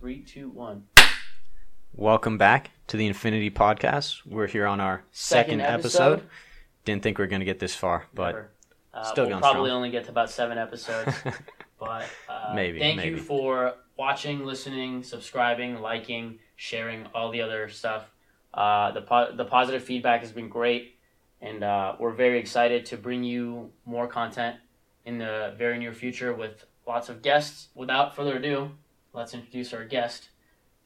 Three, two, one. Welcome back to the Infinitea Podcast. We're here on our second, Second episode. episode. Didn't think we are going to get this far, but uh, still we'll going probably strong. only get to about seven episodes. but uh, Maybe, Thank maybe. you for watching, listening, subscribing, liking, sharing, all the other stuff. Uh, the po- the positive feedback has been great, and uh, we're very excited to bring you more content in the very near future with lots of guests. Without further ado, let's introduce our guest,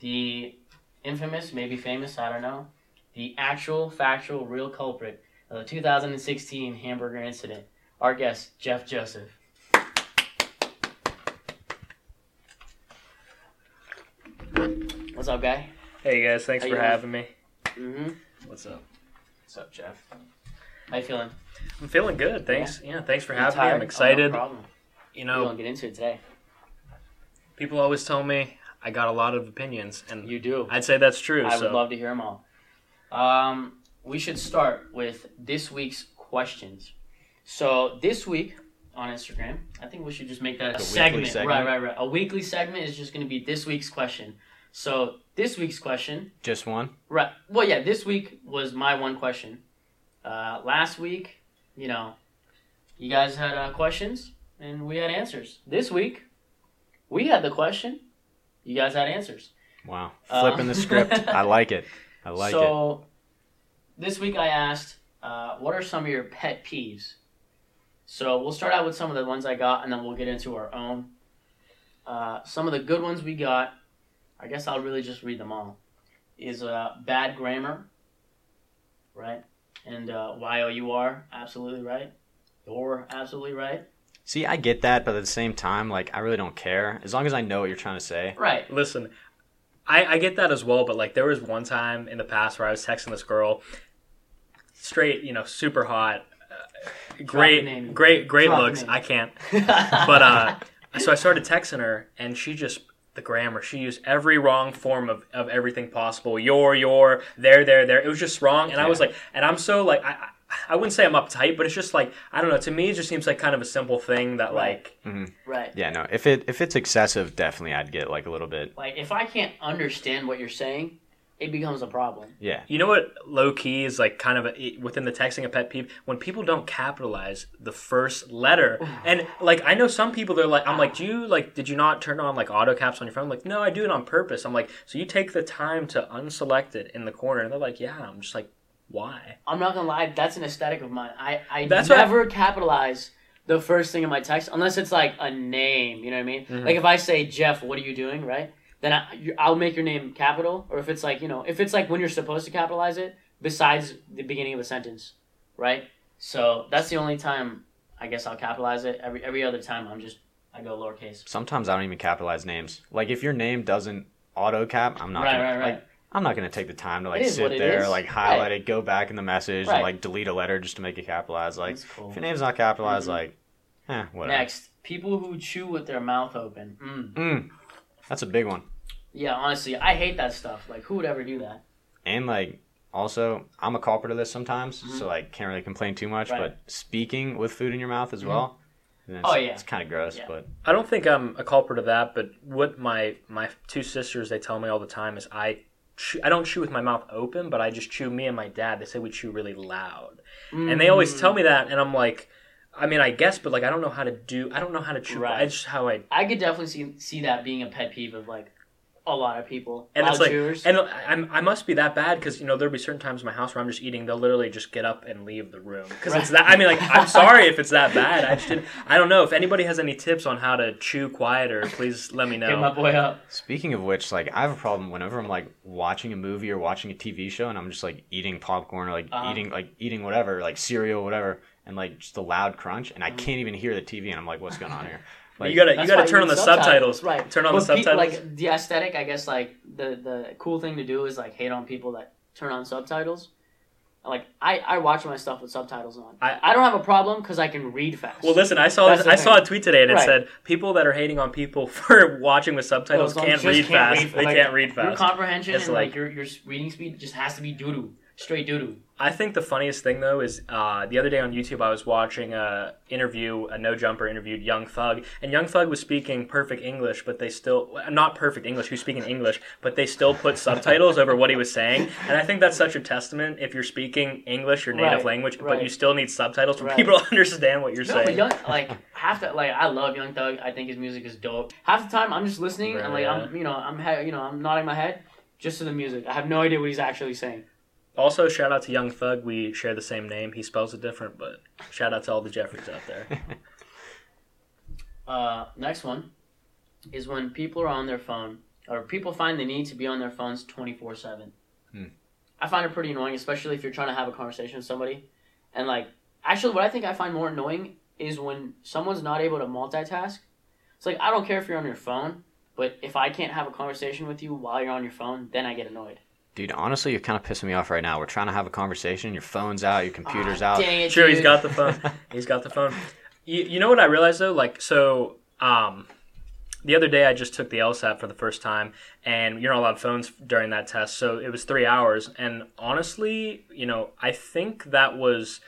the infamous, maybe famous, I don't know, the actual, factual, real culprit of the 2016 hamburger incident. Our guest, Jeff Joseph. What's up, guy? Hey guys, thanks How for you having me. Mm-hmm. What's up? What's up, Jeff? How you feeling? I'm feeling good. Thanks. Yeah, thanks for having tired? me. Oh, I'm excited. no excited. problem. you know, We're gonna get into it today. People always tell me I got a lot of opinions, and You do. I'd say that's true. I so would love to hear them all. Um, we should start with this week's questions. So this week on Instagram, I think we should just make that a, Like a weekly segment. segment? Right, right, right. A weekly segment is just going to be this week's question. So this week's question, just one. right? Well, yeah, this week was my one question. Uh, last week, you know, you guys had uh, questions and we had answers. This week, we had the question. You guys had answers. Wow. Uh, Flipping the script. I like it. I like it. so, this week I asked, uh, what are some of your pet peeves? So we'll start out with some of the ones I got, and then we'll get into our own. Uh, some of the good ones we got, I guess I'll really just read them all. Is uh, bad grammar, right? And uh, Y O U R, absolutely right. You're absolutely right. See, I get that, but at the same time, like, I really don't care. As long as I know what you're trying to say. Right. listen, I, I get that as well. But like, there was one time in the past where I was texting this girl, straight, you know, super hot, uh, the great, great, great Drop looks. I can't. but uh so I started texting her and she just the grammar she used every wrong form of, of everything possible your your there there there it was just wrong and I was like and I'm so like I I- I wouldn't say I'm uptight but it's just like I don't know to me it just seems like kind of a simple thing that Right. like mm-hmm. right. Yeah, no. If it if it's excessive, definitely I'd get like a little bit. Like if I can't understand what you're saying, it becomes a problem. Yeah. you know what low key is like kind of a, within the texting a pet peeve when people don't capitalize the first letter and like I know some people they're like I'm like do you like did you not turn on like auto caps on your phone I'm like no I do it on purpose I'm like so you take the time to unselect it in the corner and they're like yeah I'm just like why I'm not gonna lie, that's an aesthetic of mine. I, I That's what I- never capitalize the first thing in my text unless it's like a name. You know what I mean? Mhm. Like if I say Jeff, what are you doing? Right? Then I I'll make your name capital. Or if it's like you know, if it's like when you're supposed to capitalize it, besides the beginning of a sentence, right? So that's the only time I guess I'll capitalize it. Every every other time I'm just I go lowercase. Sometimes I don't even capitalize names. Like if your name doesn't auto cap, I'm not Right, gonna right, right. like I'm not gonna take the time to like It is what sit it there, is. like highlight Right. it, go back in the message, Right. and like delete a letter just to make it capitalized. Like cool. if your name's not capitalized, Mhm. like eh, whatever. Next, people who chew with their mouth open. Mm. Mm, that's a big one. Yeah, honestly, I hate that stuff. Like, who would ever do that? And like also, I'm a culprit of this sometimes, Mhm. so like can't really complain too much. Right. But speaking with food in your mouth as Mhm. well, it's, Oh, yeah. it's kind of gross. Yeah. But I don't think I'm a culprit of that but what my my two sisters they tell me all the time is I chew, I don't chew with my mouth open but I just chew me and my dad they say we chew really loud and they always tell me mm. that and i'm like i mean i guess but like i don't know how to do i don't know how to chew Right. i just how i I could definitely see see that being a pet peeve of like a lot of people. and it's like chewers. and I'm, i must be that bad because you know there'll be certain times in my house where i'm just eating they'll literally just get up and leave the room because it's that i mean like i'm sorry if it's that bad i just didn't i don't know if anybody has any tips on how to chew quieter please let me Get my know boy up. speaking of which, like I have a problem whenever I'm like watching a movie or watching a TV show, and I'm just like eating popcorn or like Uh-huh. eating like eating whatever, like cereal, whatever, and like just a loud crunch, and I Mhm. can't even hear the TV, and I'm like, what's going on here? Like, you gotta you gotta turn on the subtitles, right? turn on But the pe- subtitles like the aesthetic, I guess. Like the the cool thing to do is like hate on people that turn on subtitles. Like I, I watch my stuff with subtitles on. I- I, don't have a problem because I can read fast. well, listen. I saw this, I saw a tweet today, and it Right. said people that are hating on people for watching with subtitles Those can't read can't fast. read- they like, can't read fast. Your fast. comprehension It's and like, like- your your reading speed just has to be doo doo. Straight doo doo. I think the funniest thing though is uh, the other day on YouTube I was watching a interview, a no jumper interviewed Young Thug, and Young Thug was speaking perfect English, but they still not perfect English. Who's speaking English, but they still put subtitles over what he was saying, and I think that's such a testament. If you're speaking English, your native Right, language, right. but you still need subtitles for Right. people to understand what you're No, saying. but young like half the like I love Young Thug. I think his music is dope. Half the time I'm just listening and like I'm you know I'm you know I'm nodding my head just to the music. I have no idea what he's actually saying. Also, shout out to Young Thug. We share the same name. He spells it different, but shout out to all the Jeffreys out there. Uh, next one is when people are on their phone or people find the need to be on their phones 24 7. Hmm. I find it pretty annoying, especially if you're trying to have a conversation with somebody. And, like, actually, what I think I find more annoying is when someone's not able to multitask. It's like, I don't care if you're on your phone, but if I can't have a conversation with you while you're on your phone, then I get annoyed. Dude, honestly, you're kind of pissing me off right now. We're trying to have a conversation. Your phone's out. Your computer's Ah, out. Dang it, Sure, he's got the phone. He's got the phone. You, you know what I realized though? Like, so um, the other day I just took the LSAT for the first time, and you're not allowed phones during that test, so it was three hours. And honestly, you know, I think that was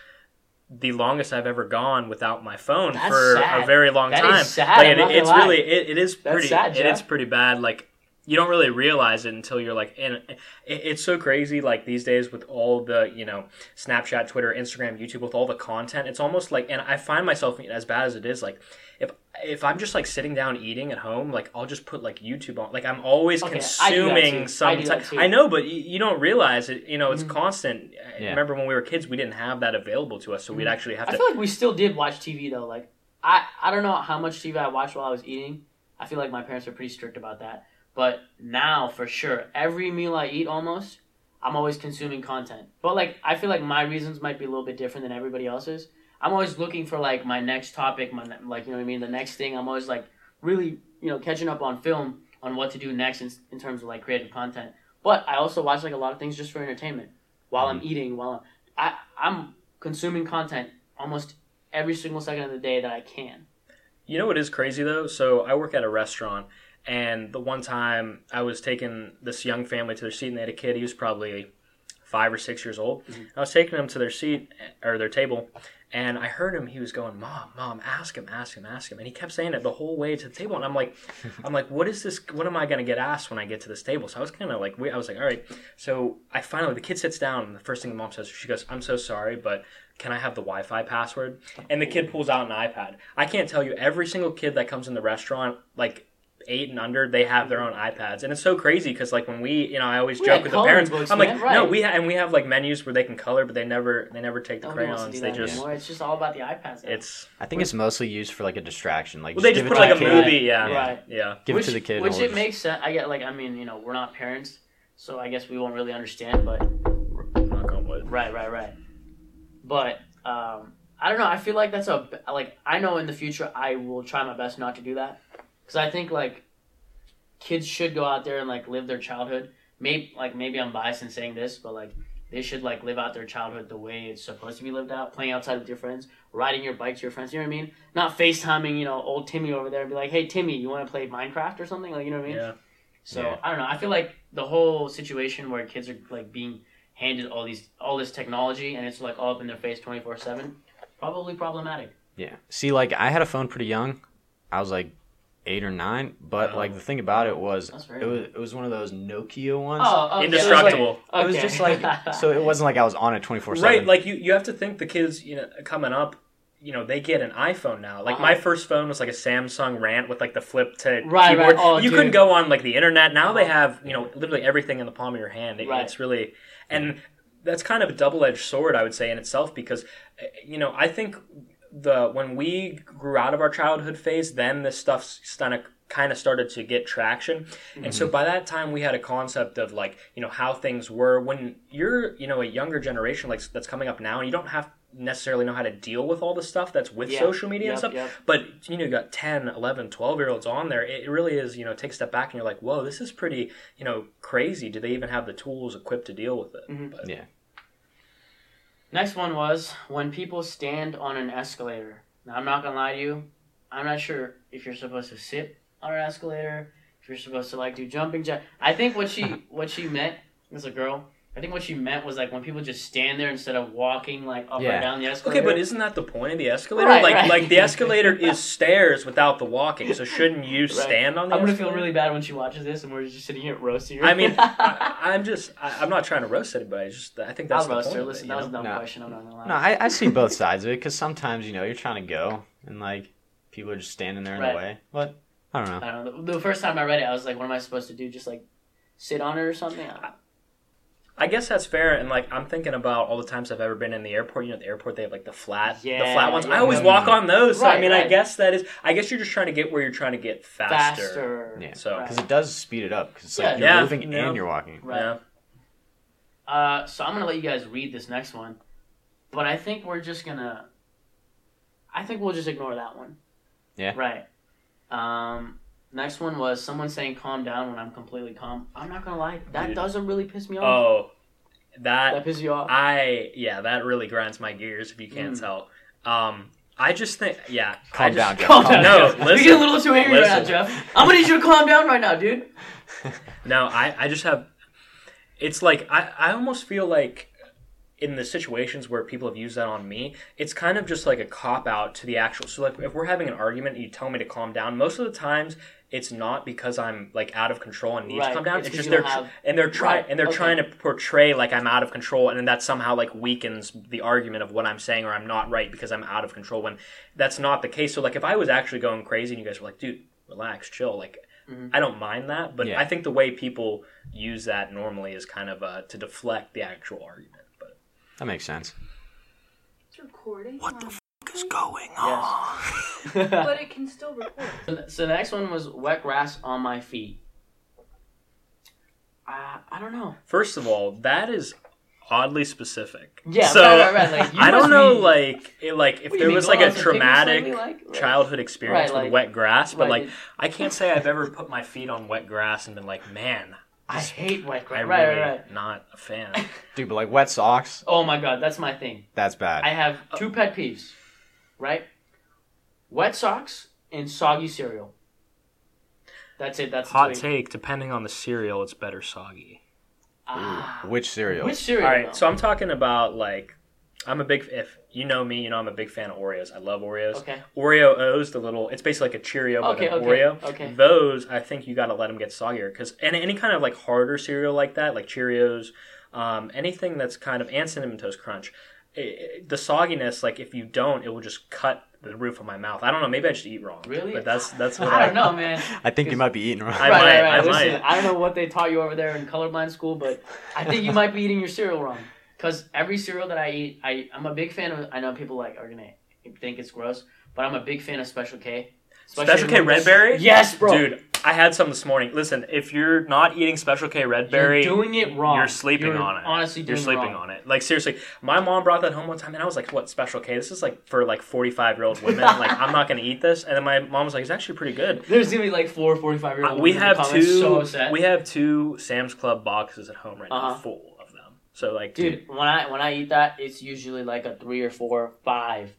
the longest I've ever gone without my phone That's for sad. a very long That is time. sad, Like, I'm it- not it's lie. really, it, it is That's pretty, sad, it is pretty bad. Like. You don't really realize it until you're like in. It's so crazy, like these days with all the you know Snapchat, Twitter, Instagram, YouTube, with all the content. It's almost like, and I find myself as bad as it is, like if if I'm just like sitting down eating at home, like I'll just put like YouTube on. Like I'm always Okay, I do that consuming too. I some. do ti- that too. I know, but you, you don't realize it. You know, it's Mhm. constant. Yeah. Remember when we were kids, we didn't have that available to us, so we'd Mhm. actually have I to. I feel like we still did watch TV though. Like I, I don't know how much TV I watched while I was eating. I feel like my parents were pretty strict about that. But now, for sure, every meal I eat almost, I'm always consuming content. But like, I feel like my reasons might be a little bit different than everybody else's. I'm always looking for like my next topic, my like you know what I mean, the next thing. I'm always like really you know catching up on film on what to do next in, in terms of like creative content. But I also watch like a lot of things just for entertainment while I'm mm-hmm. eating. While I'm, I I'm consuming content almost every single second of the day that I can. You know what is crazy though? So I work at a restaurant, and the one time I was taking this young family to their seat, and they had a kid. He was probably five or six years old. Mhm. I was taking them to their seat or their table, and I heard him. He was going, "Mom, mom, ask him, ask him, ask him," and he kept saying it the whole way to the table. And I'm like, I'm like, what is this? What am I going to get asked when I get to this table? So I was kind of like, I was like, all right. So I finally, the kid sits down, and the first thing the mom says, she goes, "I'm so sorry, but." Can I have the Wi-Fi password? And the kid pulls out an iPad. I can't tell you every single kid that comes in the restaurant, like eight and under, they have their own iPads, and it's so crazy because like when we, you know, I always We joke with the parents. books, I'm like, man, no, we ha- and we have like menus where they can color, but they never they never take the Nobody crayons. do They just anymore. It's just all about the iPads. now. it's I think it's mostly used for like a distraction. Like well, they just give put it like a kid. movie, yeah, Yeah. Right. yeah. Give which, it to the kid. Which it makes sense. I get like I mean you know we're not parents, so I guess we won't really understand. But Knock on wood. right, right, right. But um, I don't know. I feel like that's a like I know in the future I will try my best not to do that because I think like kids should go out there and like live their childhood. Maybe like maybe I'm biased in saying this, but like they should like live out their childhood the way it's supposed to be lived out, playing outside with your friends, riding your bike to your friends. You know what I mean? Not FaceTiming, you know, old Timmy over there and be like, "Hey Timmy, you want to play Minecraft or something?" Like you know what I mean? Yeah. So Yeah. I don't know. I feel like the whole situation where kids are like being handed all these all this technology and it's like all up in their face twenty four seven, probably problematic. Yeah. See, like I had a phone pretty young. I was like eight or nine, but Oh. like the thing about it was it was it was one of those Nokia ones. Oh, okay. Indestructible. It was Okay. just like so it wasn't like I was on it twenty four seven. Right, like you, you have to think the kids, you know, coming up, you know, they get an iPhone now. Like Uh-huh. my first phone was like a Samsung Rant with like the flip to Right, keyboard. right. Oh, you dude. couldn't go on like the internet. Now they Oh. have, you know, literally everything in the palm of your hand. It- Right. It's really and that's kind of a double-edged sword, I would say, in itself because, uh, you know, I think the when we grew out of our childhood phase, then this stuff kind of kind of started to get traction, and so by that time we had a concept of like you know how things were when you're you know a younger generation like that's coming up now, and you don't have necessarily know how to deal with all the stuff that's with Yeah. social media and stuff yep. but you know you got 10 11 12 year olds on there it really is you know take a step back and you're like whoa this is pretty you know crazy do they even have the tools equipped to deal with it Mhm. but Yeah. Next one was when people stand on an escalator. Now I'm not gonna lie to you, I'm not sure if you're supposed to sit on an escalator, if you're supposed to like do jumping jack. I think what she what she meant as a girl I think what she meant was like when people just stand there instead of walking like up Yeah. or down the escalator. Okay, but isn't that the point of the escalator? Right, like, right. like the escalator is stairs without the walking. So shouldn't you stand on the? I'm gonna escalator? feel really bad when she watches this and we're just sitting here roasting her. I mean, I, I'm just. I, I'm not trying to roast anybody. It's just I think that's I'll the roast point her. of it, Listen, that was know? a dumb No. question. I'm not gonna lie. No, I, I see both sides of it because sometimes you know you're trying to go and like people are just standing there in Right. the way. What I don't know. I don't know. The, the first time I read it, I was like, "What am I supposed to do? Just like sit on it or something?" I- I guess that's fair, and like I'm thinking about all the times I've ever been in the airport. You know, at the airport they have like the flat, the flat ones. yeah, I always yeah. walk on those. so I Right, mean, I guess that is. I guess you're just trying to get where you're trying to get faster. faster. Yeah. So Because it does speed it up. Because Yeah, like you're yeah, moving yeah. and you're walking. Right. Yeah. Uh, so I'm gonna let you guys read this next one, but I think we're just gonna. I think we'll just ignore that one. Yeah. Right. Um, next one was someone saying "calm down" when I'm completely calm. I'm not gonna lie, that Dude. doesn't really piss me off. Oh, that that pisses you off. I yeah, that really grinds my gears. If you can't Mm. tell. Um, I just think yeah. I Calm just- down, Jeff. Calm Calm down. No, Jeff. You're listen. getting a little too angry right now, Jeff. I'm gonna need you to calm down right now, dude. No, I, I just have. It's like I, I almost feel like in the situations where people have used that on me, it's kind of just like a cop out to the actual. So like if we're having an argument and you tell me to calm down, most of the times it's not because I'm like out of control and need Right, to calm down. it's It's, 'cause just they're tr- have- and they're trying Right, and they're okay. trying to portray like I'm out of control, and then that somehow like weakens the argument of what I'm saying or I'm not right because I'm out of control when that's not the case. So like if I was actually going crazy and you guys were like, dude, relax, chill, like. Mhm. I don't mind that, but Yeah. I think the way people use that normally is kind of uh, to deflect the actual argument. But That makes sense. It's recording. What the is going Yes. But it can still record. So, so the next one was wet grass on my feet. Uh, I don't know. First of all, that is oddly specific. Yeah, so right, right, right. Like, you I don't know, be- like, it, like if What do you there mean, was like on a some picnics traumatic lately, like? Right. childhood experience Right, with like- wet grass, but right. like I can't say I've ever put my feet on wet grass and been like, man, I hate wet I grass. really Right, right, right. not a fan. Dude, but like wet socks, Oh my god, that's my thing. that's bad. I have two pet peeves, right? Wet socks and soggy cereal. That's it. That's Hot take: depending on the cereal, it's better soggy. Ah. Which cereal? Which cereal? All though? so I'm talking about like I'm a big if you know me, you know I'm a big fan of Oreos. I love Oreos. Okay. Oreo O's, the little it's basically like a Cheerio but Okay, an okay, Oreo. okay. Those I think you got to let them get soggier because and any kind of like harder cereal like that, like Cheerios, um, anything that's kind of and cinnamon toast crunch. I i the sogginess, like if you don't, it will just cut the roof of my mouth. I don't know. Maybe I just eat wrong. Really? But that's that's what I don't know, man. I think you might be eating wrong. I right, might, right, right. I Listen, might. I don't know what they taught you over there in colorblind school, but I think you might be eating your cereal wrong. Because every cereal that I eat, I I'm a big fan of. I know people like are gonna think it's gross, but I'm a big fan of Special K. Special K Red Berry? Yes, bro. Dude, I had some this morning. Listen, if you're not eating Special K Red Berry, You're doing it wrong. You're sleeping You're on it. honestly you're doing it sleeping on it. Like seriously, my mom brought that home one time, and I was like, "What Special K? This is like for like 45 year old women. like I'm not gonna eat this." And then my mom was like, "It's actually pretty good." There's gonna be like four 45 year Uh, old. we have two. So upset. we have two Sam's Club boxes at home right now, Uh-huh. full of them. So like, Dude, when I when I eat that, it's usually like a three or four, five,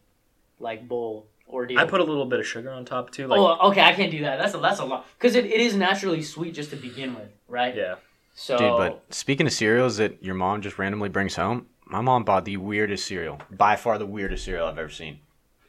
like bowl ordeal. I put a little bit of sugar on top too. Like, oh, okay, I can't do that. That's a that's a lot because it, it is naturally sweet just to begin with, right? yeah. So, Dude, but speaking of cereals that your mom just randomly brings home, my mom bought the weirdest cereal. By far the weirdest cereal I've ever seen.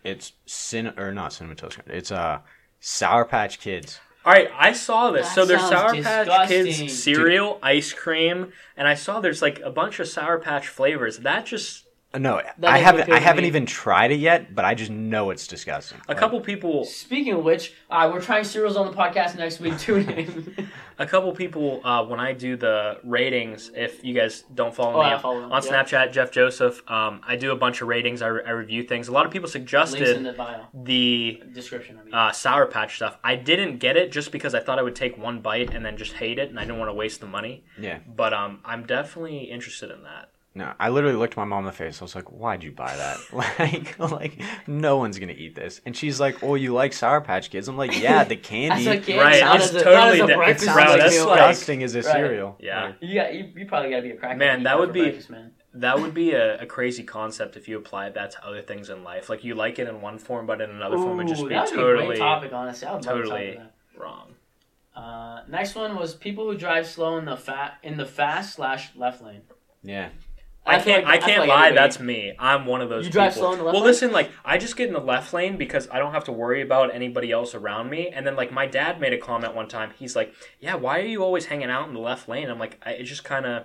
It's cin or not cinnamon toast crunch. It's uh Sour Patch Kids. All right, I saw this. That so there's sounds Sour Patch. Kids cereal, ice cream, and I saw there's like a bunch of Sour Patch flavors. That just No, That I doesn't haven't appeal I to haven't me. even tried it yet, but I just know it's disgusting. a Like, couple people speaking of which, uh, we're trying cereals on the podcast next week. Tune in. a couple people uh, when I do the ratings, if you guys don't follow Oh, me I follow them, on yeah. Snapchat, Jeff Joseph, um, I do a bunch of ratings. I, re- I review things. A lot of people Links in suggested the bio the description. I mean, uh, Sour Patch stuff. I didn't get it just because I thought I would take one bite and then just hate it, and I didn't want to waste the money. Yeah. But um, I'm definitely interested in that. No, I literally looked my mom in the face. I was like, "Why'd you buy that? like, like no one's gonna eat this." And she's like, "Oh, you like Sour Patch Kids?" I'm like, "Yeah, the candy." That's okay. Right, Not it's a, totally not a di- it breakfast sounds Bro, like that's meal. like- disgusting as a Right. cereal. Yeah. Like, You got you, you probably got to be a cracker. Man, that would be- man. That would be a, a crazy concept if you applied that to other things in life. Like you like it in one form, but in another form it just Ooh, be that would be a totally topic. Honestly, I would love to totally- wrong. Uh, next one was people who drive slow in the fat in the fast slash left lane. Yeah. I can't. like- I can't like lie. everybody- That's me. I'm one of those. You drive people. slow in the left well, lane? listen. Like I just get in the left lane because I don't have to worry about anybody else around me. And then like my dad made a comment one time. He's like, "Yeah, why are you always hanging out in the left lane?" I'm like, I, "It's just kind of."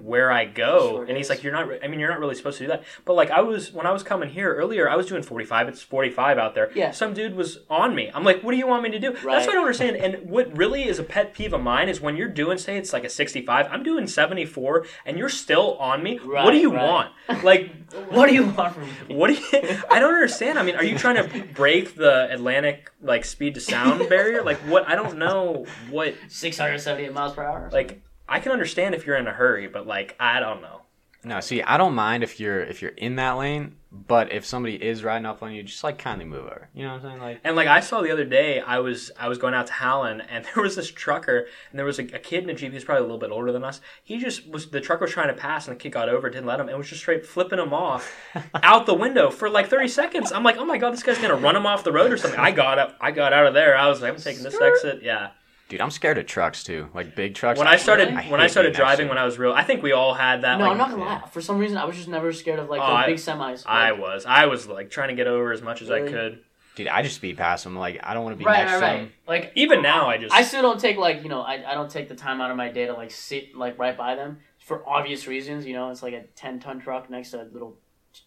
Where I go, Sure and he's like, "You're not. re- I mean, you're not really supposed to do that." But like, I was when I was coming here earlier, I was doing 45. It's 45 out there. Yeah. Some dude was on me. I'm like, "What do you want me to do?" That's what I don't understand. And what really is a pet peeve of mine is when you're doing, say, it's like a 65. I'm doing 74, and you're still on me. what do you right. want? Like, What do you want from me? what do you? I don't understand. I mean, are you trying to break the Atlantic like speed to sound barrier? Like, what? I don't know what. 678 miles per hour. Like, I can understand if you're in a hurry, but like, I don't know. No, see, I don't mind if you're if you're in that lane, but if somebody is riding up on you, just like kindly move over. You know what I'm saying? Like, And like I saw the other day, I was I was going out to Howland, and there was this trucker, and there was a, a kid in a jeep. He's probably a little bit older than us. He just was the trucker was trying to pass, and the kid got over, didn't let him, and was just straight flipping him off out the window for like thirty seconds. I'm like, oh my god, this guy's gonna run him off the road or something. I got up, I got out of there. I was like, I'm taking this exit. Yeah. Dude, I'm scared of trucks too, like big trucks. When I started I when I hate started driving when I was real, I think we all had that. no, like, I'm not gonna yeah. lie. For some reason, I was just never scared of like Oh, the I- big semis. I was I was like trying to get over as much as I could. dude, I just speed past them. Like, I don't want to be right, next right, to right. them. Like Even now, I just I still don't take like you know I, I don't take the time out of my day to like sit like right by them for obvious reasons. You know, it's like a ten ton truck next to a little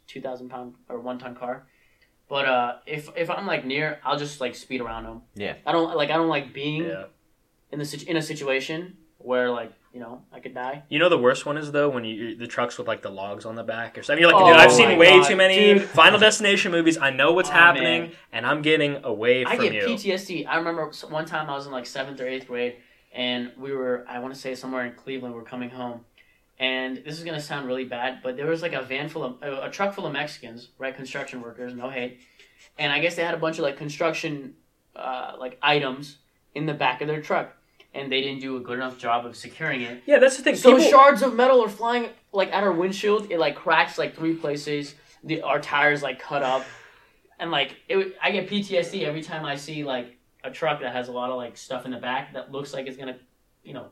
two thousand pound or one ton car. But uh, if if I'm like near, I'll just like speed around them. Yeah. I don't like I don't like being yeah. In the in a situation where like you know I could die. You know the worst one is though when you the trucks with like the logs on the back or something. You're like, Oh dude, I've seen way God, too many dude. Final Destination movies. I know what's Oh, happening, man. and I'm getting away I from you. I get. PTSD. I remember one time I was in like seventh or eighth grade, and we were I want to say somewhere in Cleveland. We're coming home, and this is gonna sound really bad, but there was like a van full of a, a truck full of Mexicans, right? Construction workers, no hate, and I guess they had a bunch of like construction, uh, like items in the back of their truck, and they didn't do a good enough job of securing it. Yeah, that's the thing. So People- shards of metal are flying like at our windshield. It like cracks like three places. The our tires like cut up, and like it. I get PTSD every time I see like a truck that has a lot of like stuff in the back that looks like it's gonna, you know,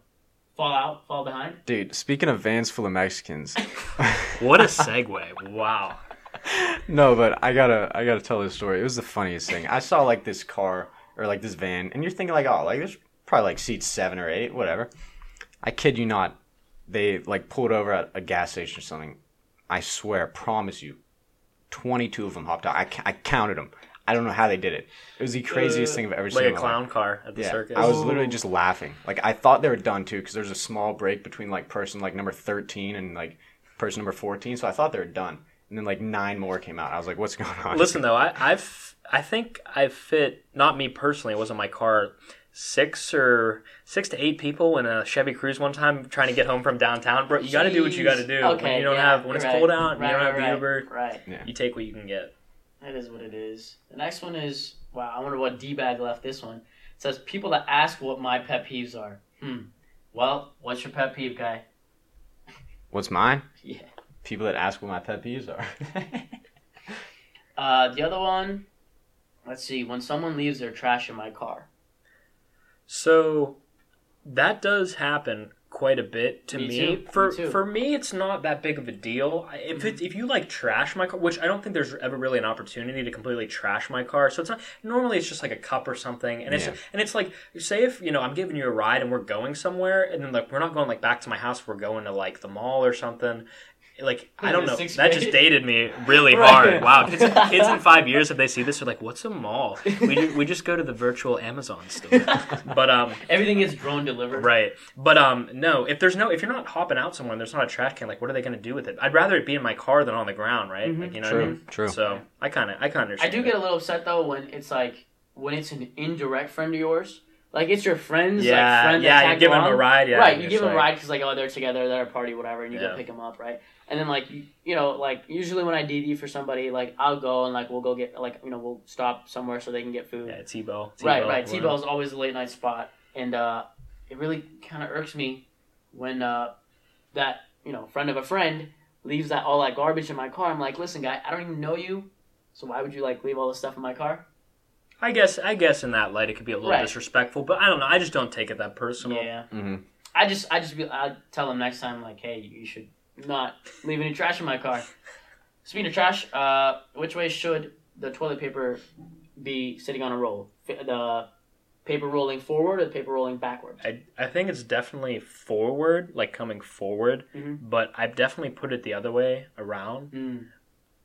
fall out, fall behind. Dude, speaking of vans full of Mexicans. what a segue! Wow. no, but I gotta I gotta tell this story. It was the funniest thing. I saw like this car or like this van, and you're thinking like, oh, like there's probably like seats seven or eight, whatever. I kid you not, they like pulled over at a gas station or something. I swear, promise you, twenty two of them hopped out. I, I counted them. I don't know how they did it. It was the craziest uh, thing I've ever seen. Like a my life. clown car at the Yeah, circus. I was literally just laughing. Like I thought they were done too, because there's a small break between like person like number thirteen and like person number fourteen. So I thought they were done, and then like nine more came out. I was like, "What's going on?" Listen though, I, I've I think I've fit not me personally. It wasn't my car. Six or six to eight people in a Chevy Cruze one time trying to get home from downtown, bro. You got to do what you got to do. Okay, when you don't yeah, have when it's you're cold right. out right, you don't have right, the Uber, Right, you take what you can get. that is what it is. The next one is wow. I wonder what D bag left this one. It says people that ask what my pet peeves are. Hmm. Well, what's your pet peeve, guy? What's mine? Yeah. People that ask what my pet peeves are. Uh, the other one, let's see, when someone leaves their trash in my car. So that does happen quite a bit to Me me. too, For me for me, it's not that big of a deal. If mm-hmm. it, if you like trash my car, which I don't think there's ever really an opportunity to completely trash my car. So it's not normally it's just like a cup or something, and it's Yeah. and it's like say if you know I'm giving you a ride and we're going somewhere, and then like we're not going like back to my house, we're going to like the mall or something. Like I don't know, that grade? just dated me really Right. hard. Wow, kids, kids in five years if they see this, they're like, "What's a mall? We we just go to the virtual Amazon store." But um, Everything is drone delivered. Right. But um no, if there's no if you're not hopping out somewhere and there's not a trash can, like what are they gonna do with it? I'd rather it be in my car than on the ground, right? Like you know what I True, mean? true. So I kinda I kinda understand. I understand. do get a little upset though when it's like when it's an indirect friend of yours. Like it's your friend's Yeah, like friend. yeah, you're tagged giving 'em along. a ride, yeah, right. You it's give them a ride because like oh they're together, they're at a party, whatever, and you Yeah. go pick them up, right? And then like you, you know like usually when I DD for somebody, like I'll go and like we'll go get like you know we'll stop somewhere so they can get food. Yeah, T Bell. right, right. T Bell's always a late night spot, and uh, it really kind of irks me when uh, that you know friend of a friend leaves that all that garbage in my car. I'm like, listen, guy, I don't even know you, so why would you like leave all this stuff in my car? I guess I guess in that light it could be a little Right. disrespectful, but I don't know. I just don't take it that personal. Yeah, hmm I just I just be I tell them next time like, hey, you should not leave any trash in my car. Speaking of trash, uh, which way should the toilet paper be sitting on a roll? F- The paper rolling forward or the paper rolling backwards? I, I think it's definitely forward, like coming forward, Mhm. but I've definitely put it the other way around. Mm,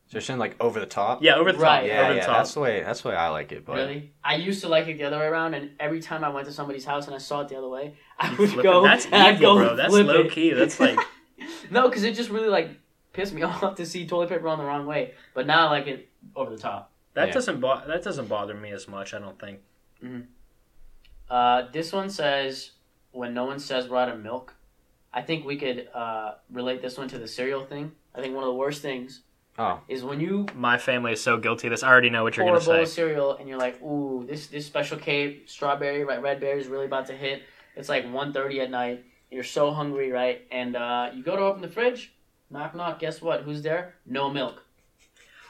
So you're saying like over the top? Yeah, over the Right. top. yeah, over the yeah. top. That's the way. That's the way I like it. But really? I used to like it the other way around, and every time I went to somebody's house and I saw it the other way, I You would go it. That's and I'd evil, go bro. That's flip low it. key. That's like no, because it just really like pissed me off to see toilet paper on the wrong way. But now I like it over the top. that Yeah. doesn't bo- that doesn't bother me as much. I don't think. Uh, this one says when no one says we're out of milk. I think we could uh, relate this one to the cereal thing. I think one of the worst things oh, is when you My family is so guilty. of This I already know what you're pour a gonna bowl say. of cereal and you're like, ooh, this this special K strawberry, right, red berry is really about to hit. It's like 1.30 at night. You're so hungry, right? And uh, you go to open the fridge. Knock knock. Guess what? Who's there? No milk.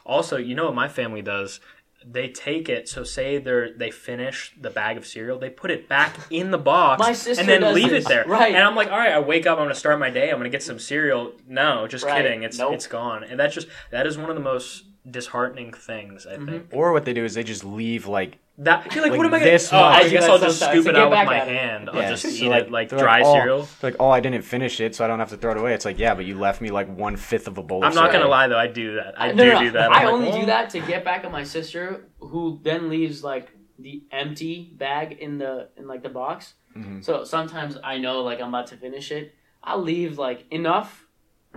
Also, you know what my family does? They take it. So say they're they finish the bag of cereal, they put it back in the box My sister and then does leave this. it there. Right. And I'm like, all right, I wake up, I'm gonna start my day, I'm gonna get some cereal. No, just Right. kidding. It's Nope. it's gone. And that's just that is one of the most disheartening things, I Mm-hmm. think. or what they do is they just leave like That you're like, Like what am I gonna this Oh, I guess I do I'll just sometimes scoop to it out with my hand. I'll Yeah, just so eat like- it like dry like, oh, cereal. they're like, oh, I didn't finish it, so I don't have to throw it away. It's like, yeah, but you left me like one fifth of a bowl. I'm of not gonna lie though, I do that. I No, do no, no. do that. I I'm like, only "Oh." do that to get back at my sister, who then leaves like the empty bag in the in like the box. Mhm. So sometimes I know like I'm about to finish it. I'll leave like enough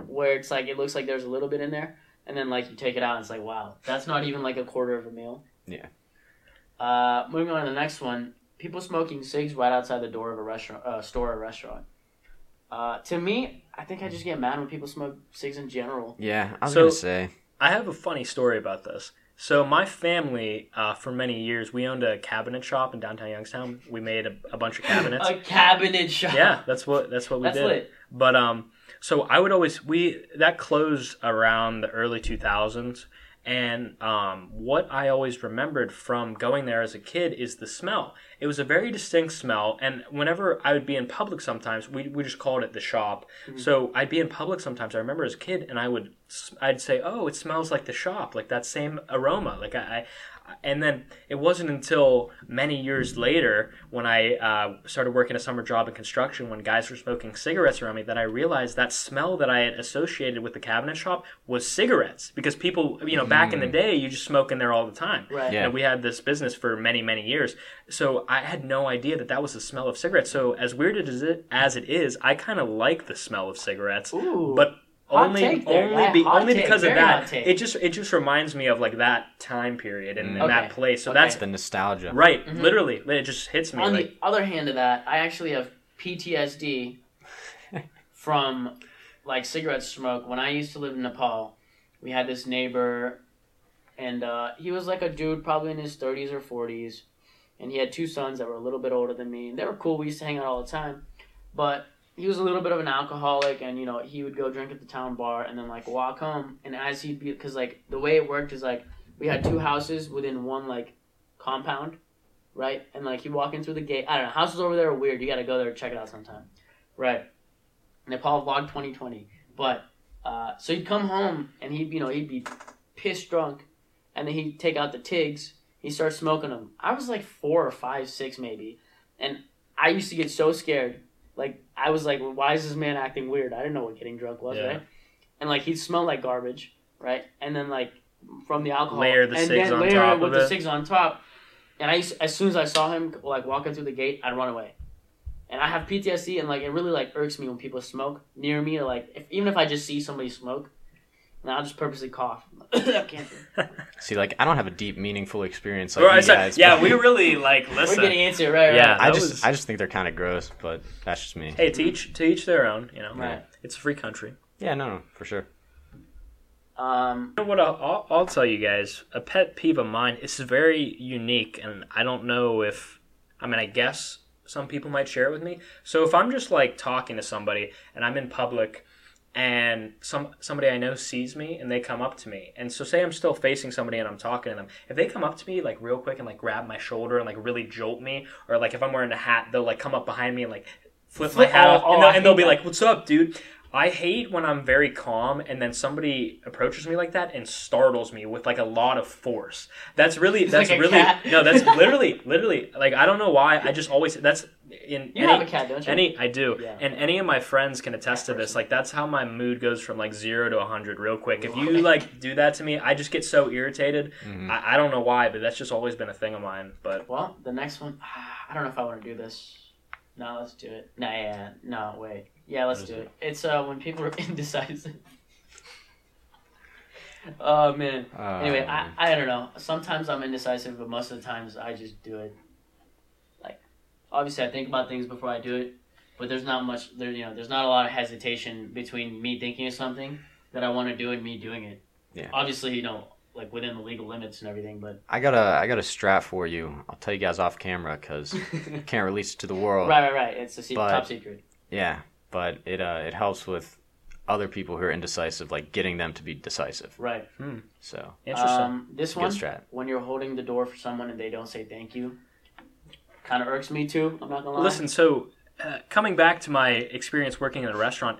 where it's like it looks like there's a little bit in there, and then like you take it out and it's like wow, that's not even like a quarter of a meal. Yeah. Uh, moving on to the next one, people smoking cigs right outside the door of a restaurant, uh, store or restaurant. Uh, to me, I think I just get mad when people smoke cigs in general. Yeah, I was So- gonna say. I have a funny story about this. So my family, uh, for many years, we owned a cabinet shop in downtown Youngstown. We made a, a bunch of cabinets. A cabinet shop. yeah, that's what that's what we that's did. lit. But um, so I would always we that closed around the early two thousands, and um, what I always remembered from going there as a kid is the smell. It was a very distinct smell, and whenever I would be in public, sometimes we we just called it the shop. So I'd be in public sometimes. I remember as a kid, and I would I'd say, "Oh, it smells like the shop, like that same aroma." Like I, I and then it wasn't until many years later when I uh, started working a summer job in construction when guys were smoking cigarettes around me that I realized that smell that I had associated with the cabinet shop was cigarettes because people, you know, back in the day, you just smoke in there all the time. Right. Yeah. And we had this business for many, many years. So I had no idea that that was the smell of cigarettes. So as weird as it, as it is, I kind of like the smell of cigarettes. Ooh. But Hot only take there. only Yeah, be, hot only take. because of that. It just it just reminds me of like that time period and, and Okay. that place. So Okay. that's The nostalgia. right. Mhm. Literally, it just hits me On like the other hand of that, I actually have PTSD from like cigarette smoke. When I used to live in Nepal, we had this neighbor, and uh, he was like a dude, probably in his thirties or forties, and he had two sons that were a little bit older than me. And they were cool. We used to hang out all the time, but he was a little bit of an alcoholic, and you know he would go drink at the town bar and then like walk home. And as he'd be, because like the way it worked is like we had two houses within one like compound right? And like you walk in through the gate. I don't know. Houses over there are weird. You got to go there and check it out sometime, right? Nepal vlog 2020. But uh, so he'd come home and he'd you know he'd be pissed drunk, and then he'd take out the tigs. He starts smoking them. I was like four or five, six maybe, and I used to get so scared. Like I was like, why is this man acting weird? I didn't know what getting drunk was, Yeah. right? And like he'd smell like garbage, right? And then like from the alcohol, Layer the and cigs then on layer top it with the cigs on top. And I used, as soon as I saw him like walking through the gate, I'd run away. And I have PTSD, and like it really like irks me when people smoke near me. Or, like if, even if I just see somebody smoke, and I'll just purposely cough. I can't. do it. See, like I don't have a deep, meaningful experience like Right, you so- guys. yeah, but we really like listen. We're listen. getting into it, right? Yeah. right. I that just, was- I just think they're kind of gross, but that's just me. Hey, to each to each their own. You know, Right. it's a free country. Yeah, no, no, for sure. Um, You know what? I'll, I'll, I'll tell you guys a pet peeve of mine. This is very unique, and I don't know if I mean I guess some people might share it with me. So if I'm just like talking to somebody and I'm in public and some somebody I know sees me and they come up to me, and so say I'm still facing somebody and I'm talking to them, if they come up to me like real quick and like grab my shoulder and like really jolt me, or like if I'm wearing a hat, they'll like come up behind me and like flip, Flip- my hat off, oh, and, they'll, and they'll be like, "What's up, dude?" I hate when I'm very calm and then somebody approaches me like that and startles me with like a lot of force. That's really It's that's like a really cat. no, that's literally literally like I don't know why. I just always that's in You any, have a cat, don't you? any I do. Yeah. And any of my friends can attest to this. Like that's how my mood goes from like 0 to 100 real quick. If you like do that to me, I just get so irritated. Mhm. I, I don't know why, but that's just always been a thing of mine. But Well, the next one, I don't know if I want to do this. No, let's do it. Nah, yeah, no, wait. Yeah, let's do it. It's uh when people are indecisive. oh man. Uh, Anyway, I, I don't know. Sometimes I'm indecisive, but most of the times I just do it. Like, obviously, I think about things before I do it, but there's not much. There, you know, there's not a lot of hesitation between me thinking of something that I want to do and me doing it. Yeah. Obviously, you know, like within the legal limits and everything, but. I got a I got a strap for you. I'll tell you guys off camera because can't release it to the world. Right, right, right. It's a secret, But- top secret. Yeah, but it uh it helps with other people who are indecisive, like getting them to be decisive. Right. So interesting. Um, this one, strat. when you're holding the door for someone and they don't say thank you, kind of irks me too. I'm not gonna lie. Listen, so uh, coming back to my experience working in a restaurant,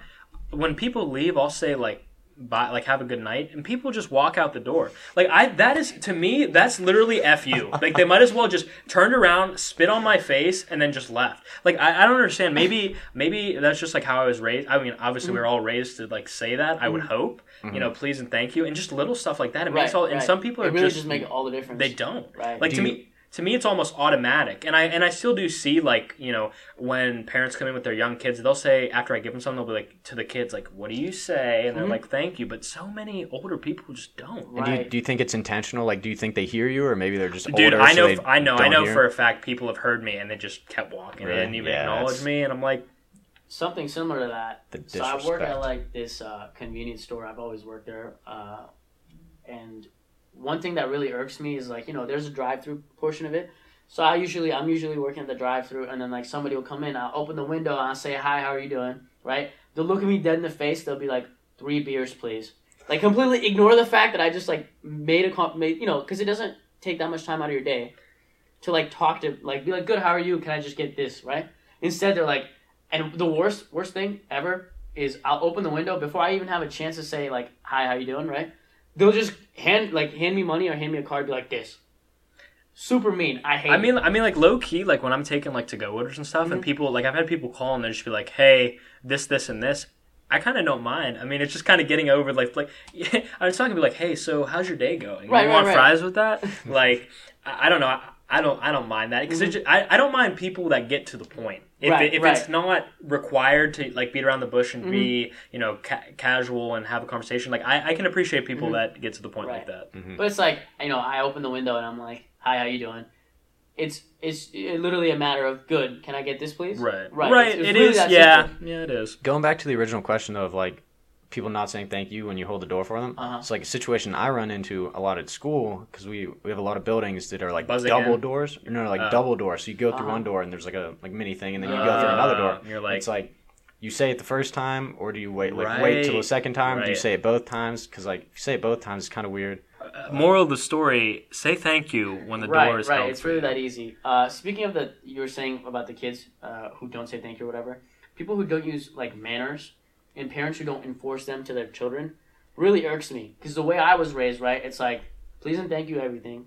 when people leave, I'll say like bye, like have a good night, and people just walk out the door. Like I, that is to me, that's literally f you. Like they might as well just turned around, spit on my face, and then just left. Like I, I don't understand. Maybe maybe that's just like how I was raised. I mean, obviously we mm-hmm. are all raised to like say that. I would mm-hmm. hope, you mm-hmm. know, please and thank you, and just little stuff like that. It right, makes all. And some people it are really just, just make all the difference. they don't Right. like Do to you- me to me it's almost automatic and i and i still do see like you know when parents come in with their young kids they'll say after i give them something they'll be like to the kids like what do you say and they're Mhm. like thank you but so many older people just don't And do you, do you think it's intentional? Like, do you think they hear you, or maybe they're just dude older? i so know they i know i know hear? for a fact people have heard me and they just kept walking they Really? didn't even Yeah, acknowledge that's- me and i'm like Something similar to that. the So I work at like this uh, convenience store. I've always worked there, uh, and one thing that really irks me is like you know there's a drive-through portion of it. So I usually I'm usually working at the drive-through, and then like somebody will come in. I'll open the window and I'll say hi, how are you doing? Right? They'll look at me dead in the face. They'll be like, three beers, please. Like completely ignore the fact that I just like made a comp, made, you know, because it doesn't take that much time out of your day to like talk to like be like, good, how are you? Can I just get this? Right? Instead, they're like, and the worst worst thing ever is I'll open the window before I even have a chance to say like, hi, how you doing? Right? They'll just hand like hand me money or hand me a card, be like this. Super mean. I hate. I it. mean, I mean, like low key, like when I'm taking like to go orders and stuff, Mm-hmm. and people like I've had people call and they just be like, "Hey, this, this, and this." I kind of don't mind. I mean, it's just kind of getting over like like I was talking to be like, "Hey, so how's your day going? Right, you right, want right. fries with that?" like, I, I don't know. I, I don't. I don't mind that because I, I don't mind people that get to the point. If, Mm-hmm. Right, it, if right. it's not required to like beat around the bush and be Mm-hmm. you know ca- casual and have a conversation, like I, I can appreciate people that get to the point like Right. that. But it's like you know, I open the window and I'm like, "Hi, how you doing?" It's it's literally a matter of good. Can I get this, please? Right, Right. right. It's- it's It really is. Yeah, simple. yeah, it is. Going back to the original question of like people not saying thank you when you hold the door for them. Uh-huh. It's like a situation I run into a lot at school because we we have a lot of buildings that are like Buzzing double in. doors. No, like Oh. double doors. So you go through Uh-huh. one door and there's like a like mini thing, and then you go through Uh, another door. you're like- it's like you say it the first time, or do you wait like wait till the second time? Do you say it both times? Because like if you say it both times, it's kind of weird. Uh, moral of the story: Say thank you when the right, door is right. held It's really that easy. Uh, speaking of the, you were saying about the kids uh, who don't say thank you or whatever. People who don't use like manners and parents who don't enforce them to their children really irks me because the way I was raised, right? It's like please and thank you everything.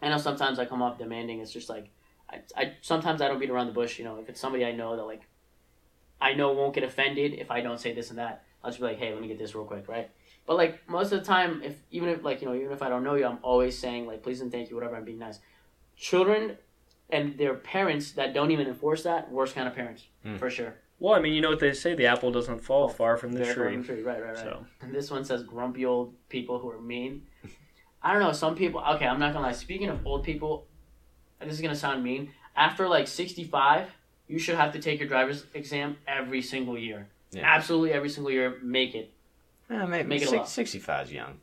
I know sometimes I come off demanding. It's just like I, I sometimes I don't beat around the bush. You know, if it's somebody I know that like I know won't get offended if I don't say this and that, I'll just be like, hey, let me get this real quick, right? But like most of the time, if even if like you know even if I don't know you, I'm always saying like please and thank you, whatever. I'm being nice. Children and their parents that don't even enforce that, worst kind of parents Mm. for sure. Well, I mean, you know what they say: the apple doesn't fall far from the tree. from the tree. Right, right, right. So And this one says grumpy old people who are mean. I don't know. Some people. Okay, I'm not gonna lie. Speaking of old people, this is gonna sound mean. After like 65, you should have to take your driver's exam every single year. Yeah. Absolutely every single year. Make it. Eh, maybe Make it a six, 65 is young.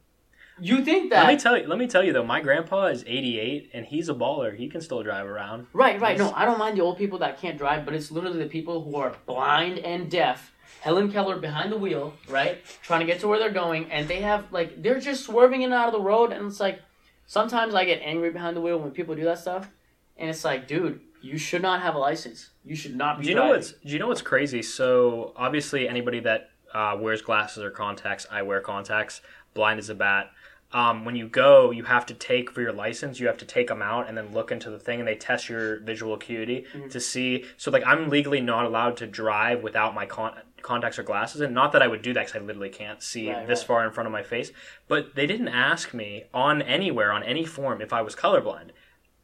You think that? let me tell you. Let me tell you though. My grandpa is 88, and he's a baller. He can still drive around. Right, right. No, I don't mind the old people that can't drive, but it's literally the people who are blind and deaf. Helen Keller behind the wheel, right? Trying to get to where they're going, and they have like they're just swerving in and out of the road, and it's like sometimes I get angry behind the wheel when people do that stuff, and it's like, dude, you should not have a license. You should not be. Do you know what's Do you know what's crazy? So obviously, anybody that uh, wears glasses or contacts. I wear contacts. Blind as a bat. Um, when you go, you have to take for your license. You have to take them out and then look into the thing, and they test your visual acuity to see. So, like, I'm legally not allowed to drive without my con- contacts or glasses, and not that I would do that because I literally can't see Right, this right. far in front of my face. But they didn't ask me on anywhere on any form if I was colorblind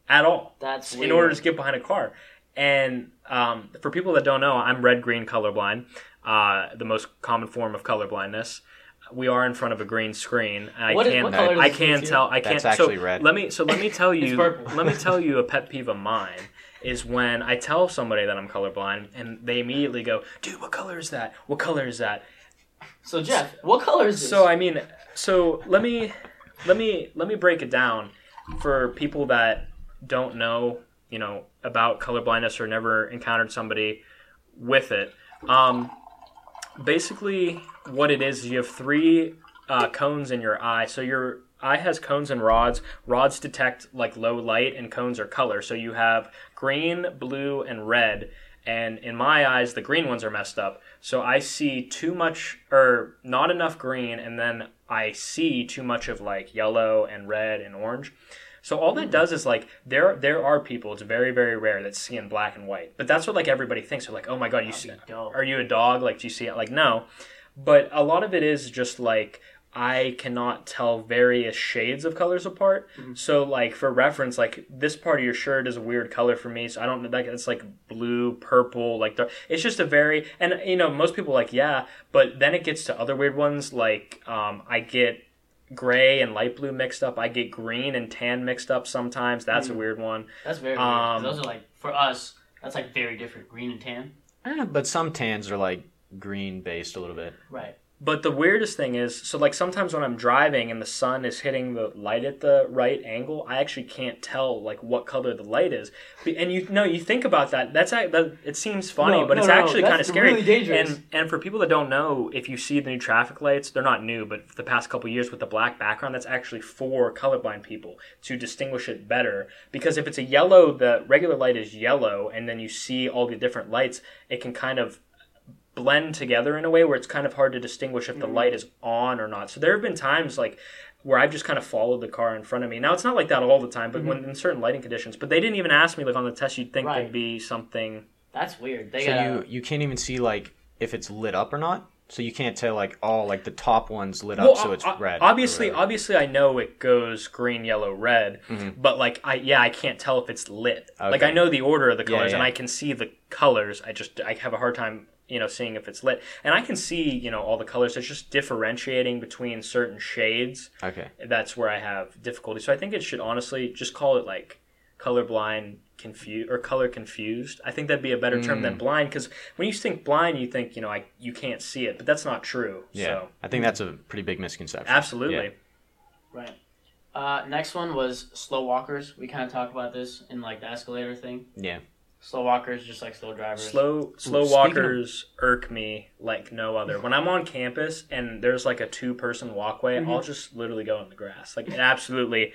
at all That's in weird. order to get behind a car. And um, for people that don't know, I'm red green colorblind, uh, the most common form of colorblindness. We are in front of a green screen. I What is- can't. what color does I can't tell. I can't. That's so red. Let me. So let me tell you. let me tell you a pet peeve of mine is when I tell somebody that I'm colorblind and they immediately go, "Dude, what color is that? What color is that?" So Jeff, what color is this? So I mean, so let me let me let me break it down for people that don't know, you know, about colorblindness or never encountered somebody with it. Um, basically, what it is, you have three uh, cones in your eye. So your eye has cones and rods. Rods detect like low light, and cones are color. So you have green, blue, and red. And in my eyes, the green ones are messed up. So I see too much or not enough green, and then I see too much of like yellow and red and orange. So all that does is like there there are people. It's very very rare that see in black and white. But that's what like everybody thinks. They're like, oh my god, you see? Are you a dog? Like, do you see it? Like, no. But a lot of it is just like I cannot tell various shades of colors apart. So like for reference, like this part of your shirt is a weird color for me. So I don't know like it's like blue, purple, like dark. It's just a very and you know most people are like yeah, but then it gets to other weird ones like um, I get gray and light blue mixed up. I get green and tan mixed up sometimes. That's a weird one. that's very um, weird. Those are like for us. That's like very different. Green and tan. Eh, but some tans are like green based a little bit. Right. But the weirdest thing is, so like sometimes when I'm driving and the sun is hitting the light at the right angle, I actually can't tell like what color the light is. And you know, you think about that. That's that. It seems funny, No, but no, it's no, actually kind of scary. really dangerous. And and for people that don't know, if you see the new traffic lights, they're not new, but for the past couple years with the black background, that's actually for colorblind people to distinguish it better. Because if it's a yellow, the regular light is yellow, and then you see all the different lights, it can kind of blend together in a way where it's kind of hard to distinguish if the mm-hmm. light is on or not. So there have been times like where I've just kind of followed the car in front of me. Now it's not like that all the time, but when mm-hmm. in certain lighting conditions. But they didn't even ask me like on the test. You'd think Right. there'd be something. That's weird. They So gotta, you uh, you can't even see like if it's lit up or not. So you can't tell like oh like the top one's lit up, so it's o- o- red. Obviously, obviously, I know it goes green, yellow, red. Mm-hmm. But like, I yeah, I can't tell if it's lit. Like, I know the order of the colors, and yeah. I can see the colors. I just I have a hard time, you know, seeing if it's lit. And I can see, you know, all the colors. It's just differentiating between certain shades. okay. That's where I have difficulty. So I think it should honestly just call it like colorblind confused or color confused. I think that'd be a better term Mm. than blind because when you think blind, you think you know I you can't see it, but that's not true. Yeah, So I think that's a pretty big misconception. absolutely. Yeah. Right. Uh, next one was slow walkers. We kind of talked about this in like the escalator thing. Yeah. Slow walkers, just like slow drivers. Slow slow speaking of- walkers irk me like no other. When I'm on campus and there's like a two person walkway, Mm-hmm. I'll just literally go in the grass. Like absolutely.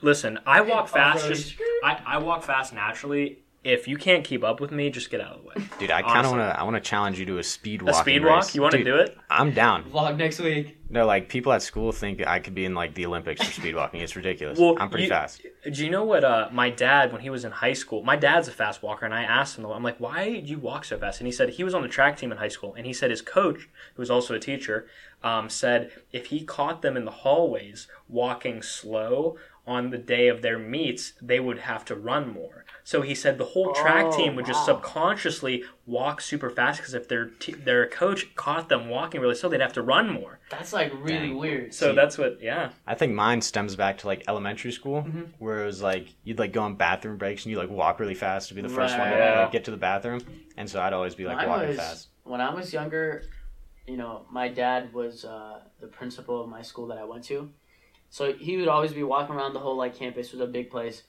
Listen, I walk fast. Just I, I walk fast naturally. If you can't keep up with me, just get out of the way. Dude, I kind of Honestly. want to. I want to challenge you to a speed walk. A speed walk? You want to do it? I'm down. Vlog next week. No, like people at school think I could be in like the Olympics for speed walking. It's ridiculous. Well, I'm pretty you- fast. Do you know what uh, my dad, when he was in high school, my dad's a fast walker, and I asked him, I'm like, why do you walk so fast? And he said he was on the track team in high school, and he said his coach, who was also a teacher, um, said if he caught them in the hallways walking slow on the day of their meets, they would have to run more. So he said the whole track Oh, team would just subconsciously walk super fast because if their t- their coach caught them walking really slow, they'd have to run more. That's like really Dang. weird. So See- that's what, yeah. I think mine stems back to like elementary school, Mm-hmm. where it was like you'd like go on bathroom breaks and you like walk really fast to be the first one to like, get to the bathroom, and so I'd always be like Mine walking was- fast. When I was younger, you know, my dad was uh, the principal of my school that I went to. So he would always be walking around the whole like campus. It was a big place,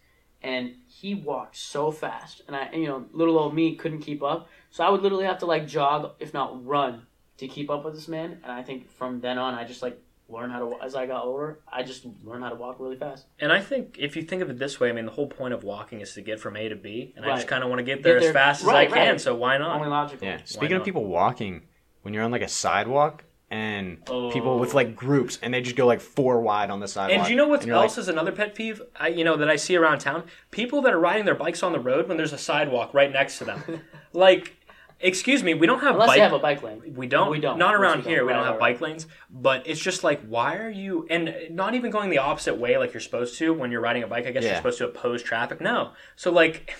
and he walked so fast, and I, you know, little old me couldn't keep up. So I would literally have to like jog, if not run, to keep up with this man. And I think from then on, I just like learned how to. As I got older, I just learned how to walk really fast. And I think if you think of it this way, I mean, the whole point of walking is to get from A to B, and I just kind of want to get there Get as there- fast as right, I can. So why not? Only logical. Yeah. Speaking of people walking, when you're on like a sidewalk and people with Oh. like groups and they just go like four wide on the sidewalk. And do you know what else like, is another pet peeve? I, you know that I see around town. People that are riding their bikes on the road when there's a sidewalk right next to them. like, excuse me, we don't have Unless bike. they have a bike lane. we don't. We don't. Not around we don't. here. We Right, don't have right, bike lanes. But it's just like, why are you? And not even going the opposite way like you're supposed to when you're riding a bike. I guess you're supposed to oppose traffic. No. So like.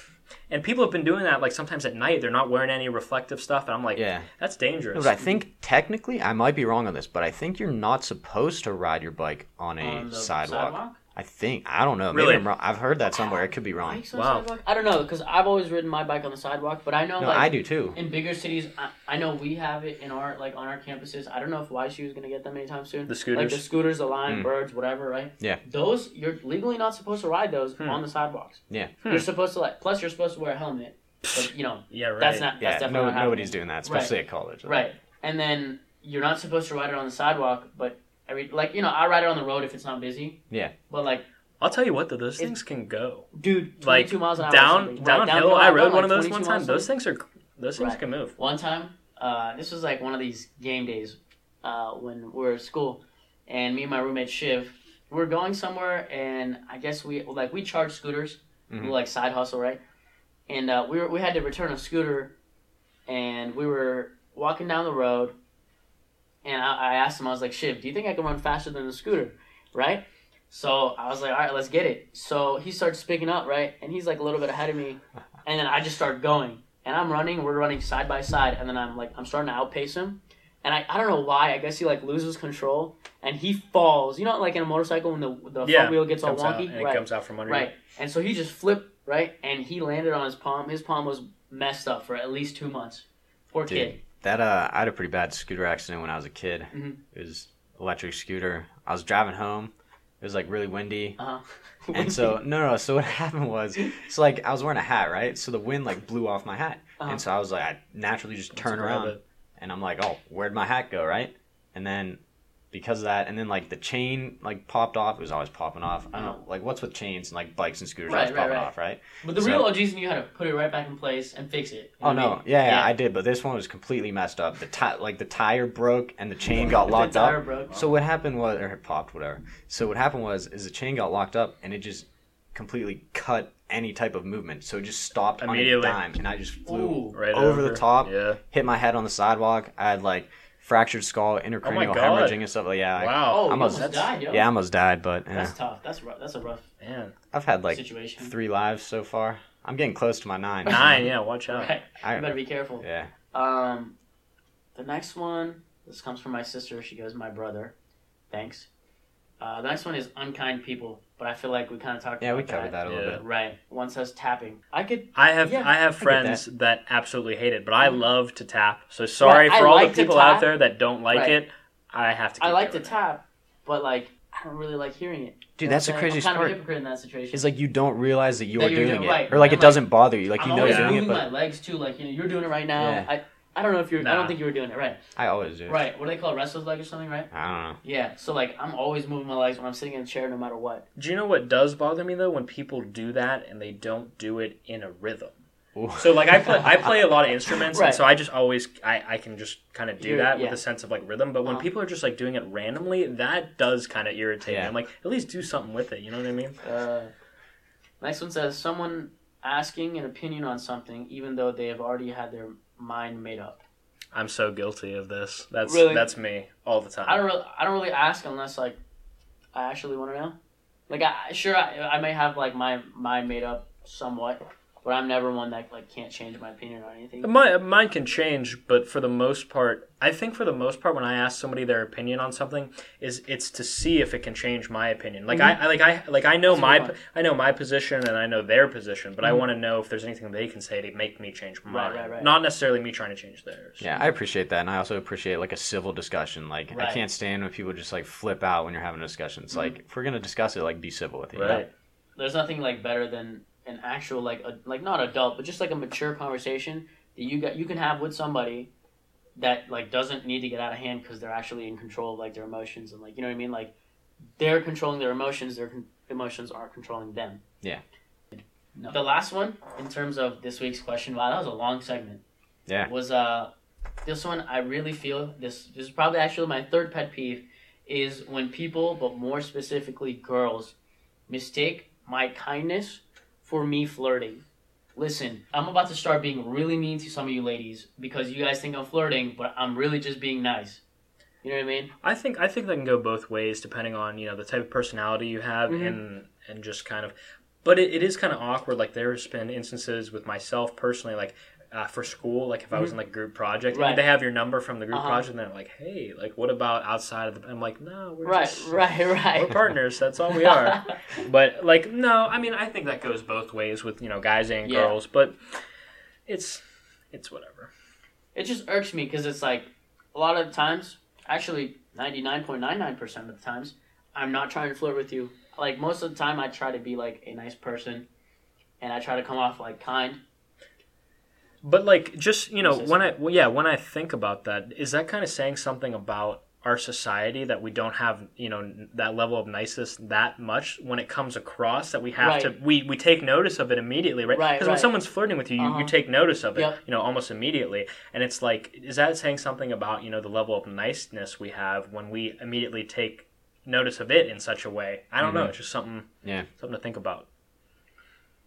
And people have been doing that like sometimes at night. They're not wearing any reflective stuff, and I'm like, Yeah. that's dangerous. But I think technically, I might be wrong on this, but I think you're not supposed to ride your bike on a On the sidewalk. Sidewalk? I think I don't know. Maybe Really? I'm wrong. I've heard that somewhere. It could be wrong. Bikes on Wow. sidewalk? I don't know because I've always ridden my bike on the sidewalk, but I know No, like I do too. in bigger cities, I, I know we have it in our like on our campuses. I don't know if YSU is gonna get them anytime soon. The like scooters. the scooters, the Lime Mm. Birds, whatever, right? Yeah. Those you're legally not supposed to ride those Hmm. on the sidewalks. Yeah. You're supposed to like. Plus, you're supposed to wear a helmet. But you know yeah, right. that's not. That's Yeah, definitely no, not happening. nobody's doing that, especially at college. Right. And then you're not supposed to ride it on the sidewalk, but every like you know I ride it on the road if it's not busy. Yeah. But like, I'll tell you what, though, those It- things can go. dude, Like 22 miles an hour. or down. Right, downhill. downhill, I rode gone, one of those one time. Those things are those things Right. can move. One time, uh, this was like one of these game days uh, when we were at school, and me and my roommate Shiv, we were going somewhere, and I guess we like we charged scooters, Mhm. we like side hustle, right? And uh, we were we had to return a scooter, and we were walking down the road, and I, I asked him, I was like, Shiv, do you think I can run faster than a scooter, right? So I was like, all right, let's get it. So he starts picking up, right? And he's like a little bit ahead of me. And then I just start going. And I'm running, we're running side by side. And then I'm like, I'm starting to outpace him. And I, I don't know why. I guess he like loses control and he falls. You know, like in a motorcycle when the, the Yeah, front wheel gets all out, wonky? and it right. comes out from under right. you. And so he just flipped, right? And he landed on his palm. His palm was messed up for at least two months. Poor Dude. kid. That uh, I had a pretty bad scooter accident when I was a kid. Mhm. It was electric scooter. I was driving home. It was like really windy, Uh huh. and so no, no. So what happened was, so like I was wearing a hat, right? So the wind like blew off my hat, Uh-huh. and so I was like, I naturally just turn around, it. and I'm like, oh, where'd my hat go, right? And then because of that, and then like the chain like popped off. It was always popping off. I don't know, like what's with chains and like bikes and scooters Right, always right, popping right. off, right? But the So- real OGs knew how to put it right back in place and fix it. You Oh know what no, mean? yeah, yeah, I did, but this one was completely messed up. The ti- like the tire broke and the chain got The locked tire up. broke. So what happened was, or it popped, whatever. So what happened was, is the chain got locked up and it just completely cut any type of movement. So it just stopped on a Immediately. dime, and I just flew Ooh. Right over, the top, Yeah. hit my head on the sidewalk. I had like fractured skull, intracranial Oh hemorrhaging and stuff like yeah. I- Oh, you almost- almost died, yo. yeah, I almost died, but eh. That's tough. That's rough. That's a rough Man. I've had like situation. three lives so far. I'm getting close to my nine. Nine. Yeah. Watch out. Right. I- you better be careful. Yeah. Um, the next one. This comes from my sister. She goes, "My brother." Thanks. Uh, the next one is unkind people, but I feel like we kind of talked. Yeah, about we covered that a little Yeah. bit. Right. One says tapping. I could. I have Yeah, I have get friends that. absolutely hate it, but I mm. love to tap. So sorry Right, I for all like the people out there that don't like Right. it. I have to. Keep I like to it. tap, but like I don't really like hearing it. Dude, You know that's the what I'm craziest I'm kind part. of a hypocrite in that situation. It's like you don't realize that you're, That you're doing doing- it, right. or like I'm it doesn't bother you. Like I'm you know always you're doing it, moving but my legs too. Like you know, you're doing it right now. Yeah. I I don't know if you're. I don't think you were doing it right. I always do. Right. What do they call it? Wrestler's leg or something? Right. I don't know. Yeah. So like I'm always moving my legs when I'm sitting in a chair, no matter what. Do you know what does bother me though? When people do that and they don't do it in a rhythm. Ooh. So like I play I play a lot of instruments, Right. and so I just always I, I can just kind of do You're- that yeah. with a sense of like rhythm. But when Uh-huh. people are just like doing it randomly, that does kind of irritate me. I'm like, at least do something with it. You know what I mean? Uh, next one says someone asking an opinion on something, even though they have already had their mind made up. I'm so guilty of this. That's Really? that's me all the time. I don't really, I don't really ask unless like I actually want to know. Like I sure I, I may have like my mind made up somewhat, but I'm never one that like can't change my opinion on anything. My, mine can change, but for the most part, I think for the most part, when I ask somebody their opinion on something, is it's to see if it can change my opinion. Like I, I like I like I know Mm-hmm. That's my good I know my position and I know their position, but I Mhm. want to know if there's anything they can say to make me change mine. Right, right, right. Not necessarily me trying to change theirs. Yeah, I appreciate that, and I also appreciate like a civil discussion. Like I can't stand when people just like flip out when you're having a discussion. It's like if we're gonna discuss it, like be civil with it. you know? Right. There's nothing like better than an actual like a, like not adult, but just like a mature conversation that you got you can have with somebody that like doesn't need to get out of hand because they're actually in control of like their emotions and like you know what I mean like they're controlling their emotions their con- emotions are controlling them Yeah. no. the last one in terms of this week's question wow that was a long segment Yeah. was uh this one I really feel this. This is probably actually my third pet peeve is when people, but more specifically girls, mistake my kindness for me flirting. Listen, I'm about to start being really mean to some of you ladies because you guys think I'm flirting, but I'm really just being nice. You know what I mean? I think I think that can go both ways depending on you know the type of personality you have Mhm. and and just kind of. But it, it is kind of awkward. Like there's been instances with myself personally, like uh, for school, like if I was in like a group project, Right. and they have your number from the group Uh-huh. project, and they're like, "Hey, like what about outside of the?" I'm like, "No, we're Right, just, right, right. we're partners. That's all we are." but like, no, I mean, I think that goes both ways with you know guys and Yeah. girls, but it's it's whatever. it just irks me because it's like a lot of times, actually 99.99% of the times, I'm not trying to flirt with you. Like most of the time, I try to be like a nice person, and I try to come off like kind. But like, just you know, when I well, yeah, when I think about that, is that kind of saying something about our society that we don't have you know that level of niceness that much when it comes across that we have to we we take notice of it immediately, right? Right, Because when someone's flirting with you, you, Uh-huh. you take notice of it, Yep. you know, almost immediately, and it's like, is that saying something about you know the level of niceness we have when we immediately take notice of it in such a way? I don't know. Mhm. It's just something Yeah. something to think about.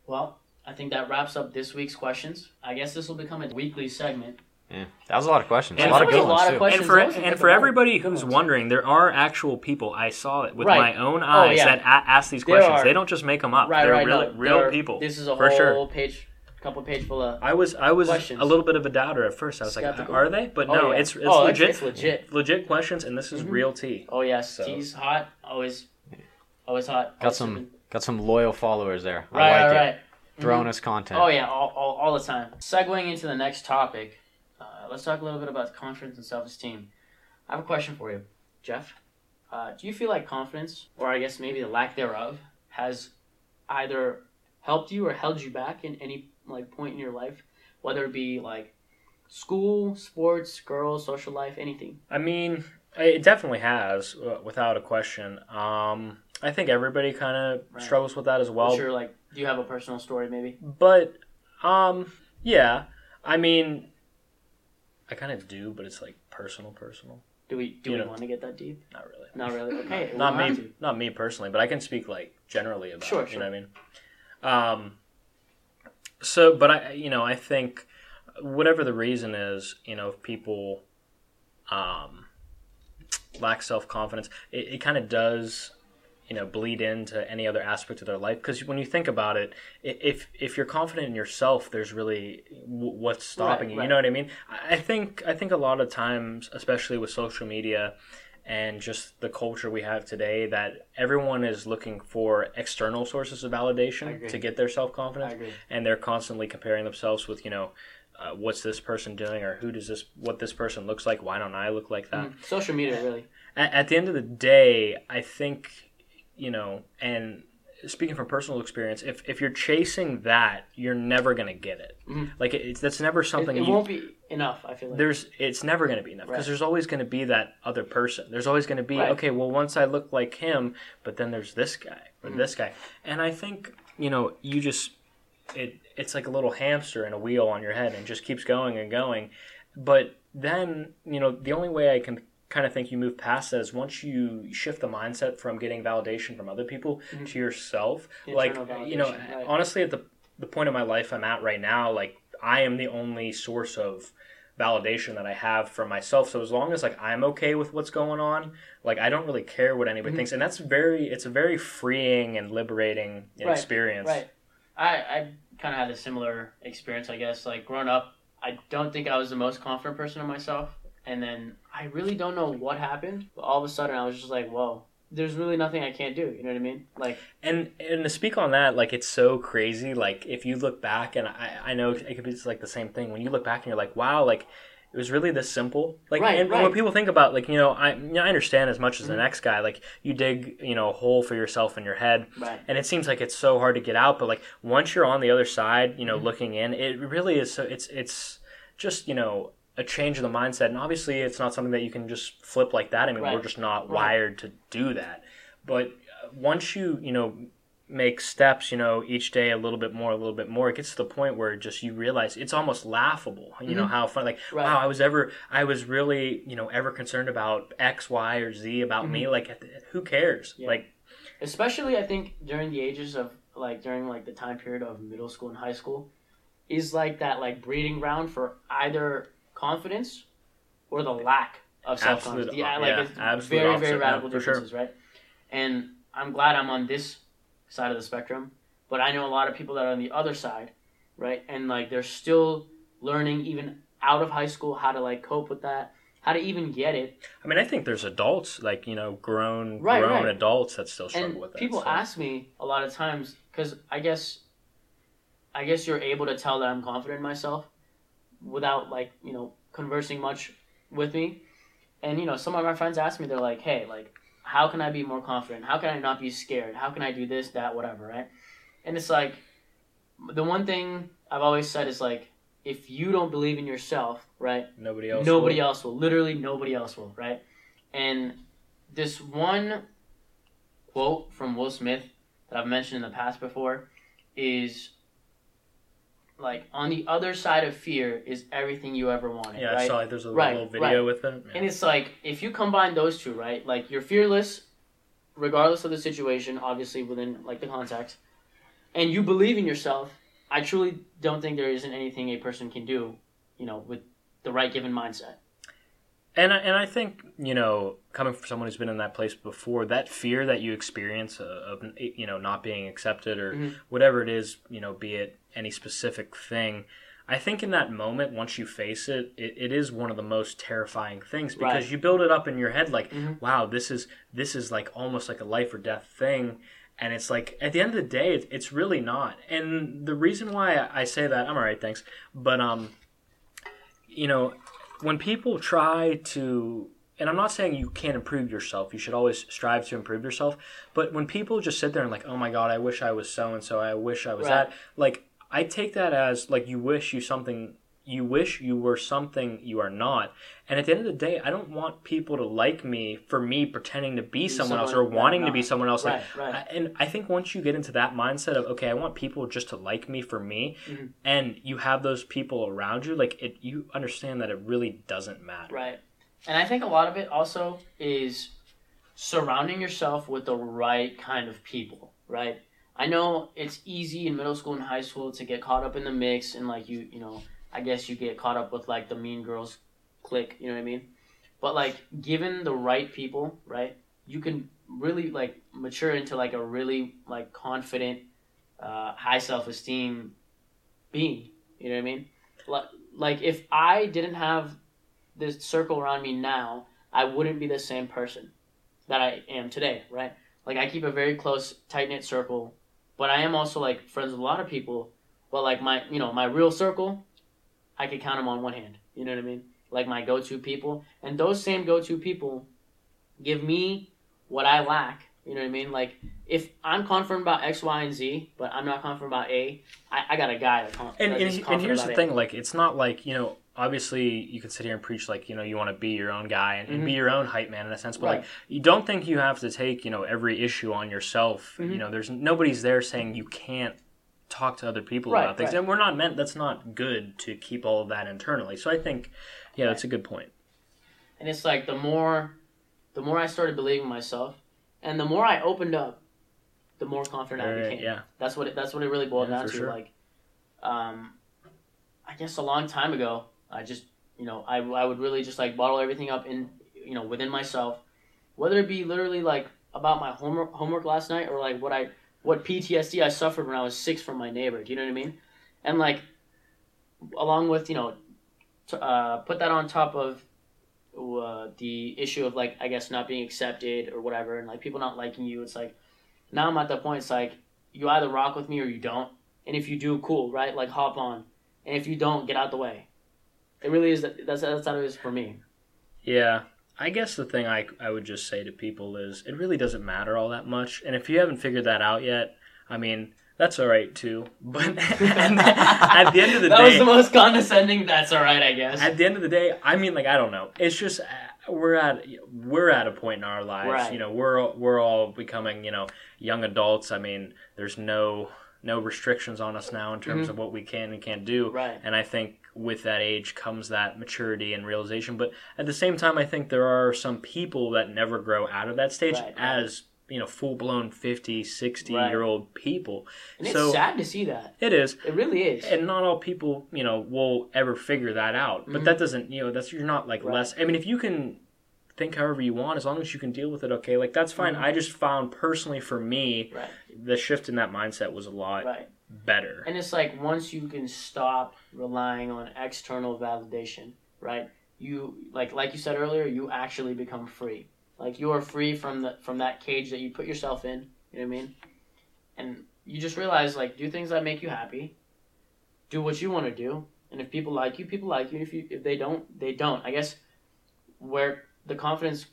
Well, I think that wraps up this week's questions. I guess this will become a weekly segment. Yeah. That was a lot of questions. And a lot of that was good a ones of too. questions. and for and for everybody who's ones. wondering, there are actual people. I saw it with Right. my own Oh, eyes yeah. that a- ask these questions. are. They don't just make them up. Right, They're right. real, no, real there- people. This is a whole sure. page, couple page full of. I was I was Questions. a little bit of a doubter at first. I was Skeptical. like, are they? But Oh, no, yeah. it's it's Oh, legit. it's legit. legit questions, and this is Mhm. real tea. Oh yes, So- tea's hot. Always, always hot. Got Always some sipping. got some loyal followers there. I Right, like right. Throwing Mhm. us content. Oh yeah, all, all, all the time. Segueing into the next topic, uh, let's talk a little bit about confidence and self-esteem. I have a question for you, Jeff. Uh, do you feel like confidence, or I guess maybe the lack thereof, has either helped you or held you back in any like point in your life, whether it be like school, sports, girls, social life, anything? I mean, it definitely has, uh, without a question. Um, I think everybody kind of Right. struggles with that as well. What's your like? Do you have a personal story, maybe? But um, yeah, I mean, I kind of do, but it's like personal, personal. Do we do You we know. want to get that deep? Not really. Not really. Okay, not don't me, to. not me personally, but I can speak like generally about. Sure, it, You know what I mean? Um. So, but I, you know, I think whatever the reason is, you know, if people um lack self confidence, it, it kind of does. You know, bleed into any other aspect of their life because when you think about it, if if you're confident in yourself, there's really what's stopping Right, you. right. You know what I mean? I think I think a lot of times, especially with social media, and just the culture we have today that everyone is looking for external sources of validation to get their self-confidence and they're constantly comparing themselves with you know uh, what's this person doing or who does this what this person looks like why don't i look like that Mhm. Social media, really. at, at the end of the day i think you know and speaking from personal experience if, if you're chasing that you're never going to get it Mhm. like it, it's that's never something it you, won't be enough. I feel like. there's it's never going to be enough because Right. there's always going to be that other person there's always going to be Right. okay well once i look like him but then there's this guy or Mhm. this guy and i think you know you just it it's like a little hamster in a wheel on your head and just keeps going and going but then you know the only way i can kind of think you move past that is once you shift the mindset from getting validation from other people Mhm. to yourself The like you know right. honestly at the the point of my life i'm at right now like i am the only source of validation that i have for myself so as long as like i'm okay with what's going on like i don't really care what anybody Mhm. thinks and that's very it's a very freeing and liberating Right, experience Right. I, I kind of had a similar experience, I guess. Like growing up, I don't think I was the most confident person in myself. And then I really don't know what happened. But all of a sudden, I was just like, whoa, there's really nothing I can't do. You know what I mean? Like, And and to speak on that, like it's so crazy. Like if you look back, and I, I know it could be just like the same thing. When you look back and you're like, wow, like it was really this simple. Like Right, and right. when people think about like you know I you know, I understand as much as the Mhm. next guy. Like you dig you know a hole for yourself in your head, right. and it seems like it's so hard to get out. But like once you're on the other side, you know, Mhm. looking in, it really is. So it's it's just you know a change of the mindset, and obviously it's not something that you can just flip like that. I mean, Right. we're just not Right. wired to do that. But uh, once you you know make steps, you know, each day a little bit more, a little bit more, it gets to the point where just you realize it's almost laughable. You know how fun, like Mm-hmm. Right. wow, I was ever, I was really, you know, ever concerned about X, Y, or Z about me. Like, who cares? Mm-hmm. Yeah. Like, especially I think during the ages of like during like the time period of middle school and high school, is like that like breeding ground for either confidence or the lack of self confidence. Yeah, uh, like yeah, it's absolute very very opposite, yeah, radical sure. differences, right? And I'm glad I'm on this side of the spectrum, but I know a lot of people that are on the other side, right? And like they're still learning even out of high school how to like cope with that, how to even get it. I mean, I think there's adults, like you know, grown, Right, grown right. adults that still struggle and with that. people so. ask me a lot of times because I guess, I guess you're able to tell that I'm confident in myself, without like you know conversing much with me, and you know some of my friends ask me they're like, hey, like how can I be more confident? How can I not be scared? How can I do this, that, whatever, right? And it's like, the one thing I've always said is like, if you don't believe in yourself, right? nobody else. nobody will. else will. Literally nobody else will, right? And this one quote from Will Smith that I've mentioned in the past before is like on the other side of fear is everything you ever wanted. Yeah, right? I saw like, there's a Right, little video right. with it. Yeah. And it's like if you combine those two, right? Like you're fearless, regardless of the situation, obviously within like the context, and you believe in yourself. I truly don't think there isn't anything a person can do, you know, with the right given mindset. And I, and I think you know, coming from someone who's been in that place before, that fear that you experience uh, of you know not being accepted or Mhm. whatever it is, you know, be it any specific thing. I think in that moment, once you face it, it, it is one of the most terrifying things because Right. you build it up in your head like, Mhm. wow, this is this is like almost like a life or death thing, and it's like at the end of the day, it's, it's really not. And the reason why I I say that, I'm all right, thanks, but um, you know, when people try to and I'm not saying you can't improve yourself. You should always strive to improve yourself. But when people just sit there and like, oh my god, I wish I was so and so. I wish I was Right. that. Like, I take that as like you wish you something. You wish you were something you are not. And at the end of the day, I don't want people to like me for me pretending to be someone, else or wanting I'm to be someone else. Like, Right, right. And I think once you get into that mindset of okay, I want people just to like me for me, Mhm. and you have those people around you, like it, you understand that it really doesn't matter. Right. And I think a lot of it also is surrounding yourself with the right kind of people, right? I know it's easy in middle school and high school to get caught up in the mix and like you, you know, I guess you get caught up with like the mean girls clique, you know what I mean? But like given the right people, right? You can really like mature into like a really like confident uh, high self-esteem being, you know what I mean? Like like if I didn't have this circle around me now, I wouldn't be the same person that I am today, right? Like I keep a very close, tight knit circle, but I am also like friends with a lot of people. But like my, you know, my real circle, I could count them on one hand. You know what I mean? Like my go to people, and those same go to people give me what I lack. You know what I mean? Like if I'm confident about X, Y, and Z, but I'm not confident about A, I, I got a guy that con- and, and, and here's the A. thing like it's not like you know obviously you can sit here and preach like you know you want to be your own guy and, and be Mhm. your own hype man in a sense but Right. like you don't think you have to take you know every issue on yourself Mhm. you know there's nobody's there saying you can't talk to other people Right, about things right. and we're not meant that's not good to keep all of that internally so i think yeah that's a good point. point And it's like the more, the more I started believing in myself, and the more I opened up, the more confident I became. yeah That's what it, that's what it really boiled Yeah, down to. sure. Like, um, I guess a long time ago, I just you know I I would really just like bottle everything up in you know within myself, whether it be literally like about my homework homework last night or like what I what PTSD I suffered when I was six from my neighbor. Do you know what I mean? And like, along with you know, t- uh, put that on top of uh, the issue of like I guess not being accepted or whatever, and like people not liking you. It's like now I'm at the point. It's like you either rock with me or you don't, and if you do, cool, right? Like hop on, and if you don't, get out the way. It really is. That's that's how it is for me. Yeah. I guess the thing I, I would just say to people is it really doesn't matter all that much. And if you haven't figured that out yet, I mean, that's all right too. But at the end of the that day, that was the most condescending. That's all right, I guess. at the end of the day, I mean, like, I don't know. It's just, we're at we're at a point in our lives. Right. You know, we're we're all becoming you know young adults. I mean, there's no no restrictions on us now in terms Mhm. of what we can and can't do. Right. And I think with that age comes that maturity and realization. But at the same time, I think there are some people that never grow out of that stage Right, as you know full blown 50, 60 Right. year old people. And it's so sad to see that. it is. It really is. And not all people, you know, will ever figure that out. But Mhm. that doesn't, you know, that's you're not like Right. less. I mean, if you can think however you want, as long as you can deal with it, okay, like that's fine. Mhm. I just found personally for me, right. the shift in that mindset was a lot Right. Better. And it's like once you can stop relying on external validation, right? You like like you said earlier, you actually become free. Like you are free from the from that cage that you put yourself in. You know what I mean? And you just realize like do things that make you happy. Do what you want to do. And if people like you, people like you. If you if they don't, they don't. I guess where the confidence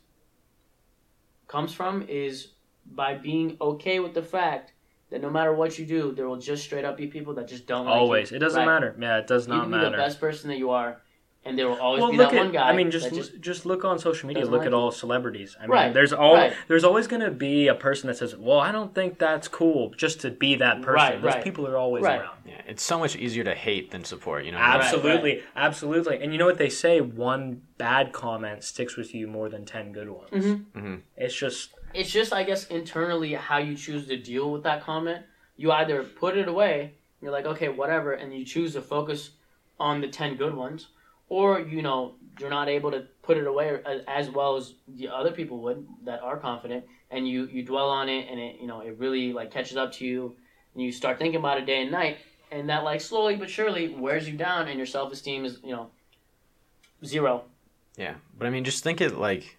comes from is by being okay with the fact that no matter what you do, there will just straight up be people that just don't like you. Always, it doesn't Right. matter. Yeah, it does You not can be the best person that you are, and there will always Well, be look that at. one guy. I mean, just just, just look on social media. Look like at you. all celebrities. I mean, Right, there's all right. there's always going to be a person that says, "Well, I don't think that's cool," just to be that person. Right, Those right. people are always Right. around. Yeah, it's so much easier to hate than support. You know. Absolutely, absolutely. And you know what they say? One bad comment sticks with you more than ten good ones. Mhm. Mhm. It's just it's just I guess internally how you choose to deal with that comment. You either put it away, you're like okay whatever, and you choose to focus on the ten good ones, or you know you're not able to put it away as, as well as the other people would that are confident, and you you dwell on it, and it you know it really like catches up to you, and you start thinking about it day and night, and that like slowly but surely wears you down, and your self esteem is you know zero. Yeah, but I mean, just think it like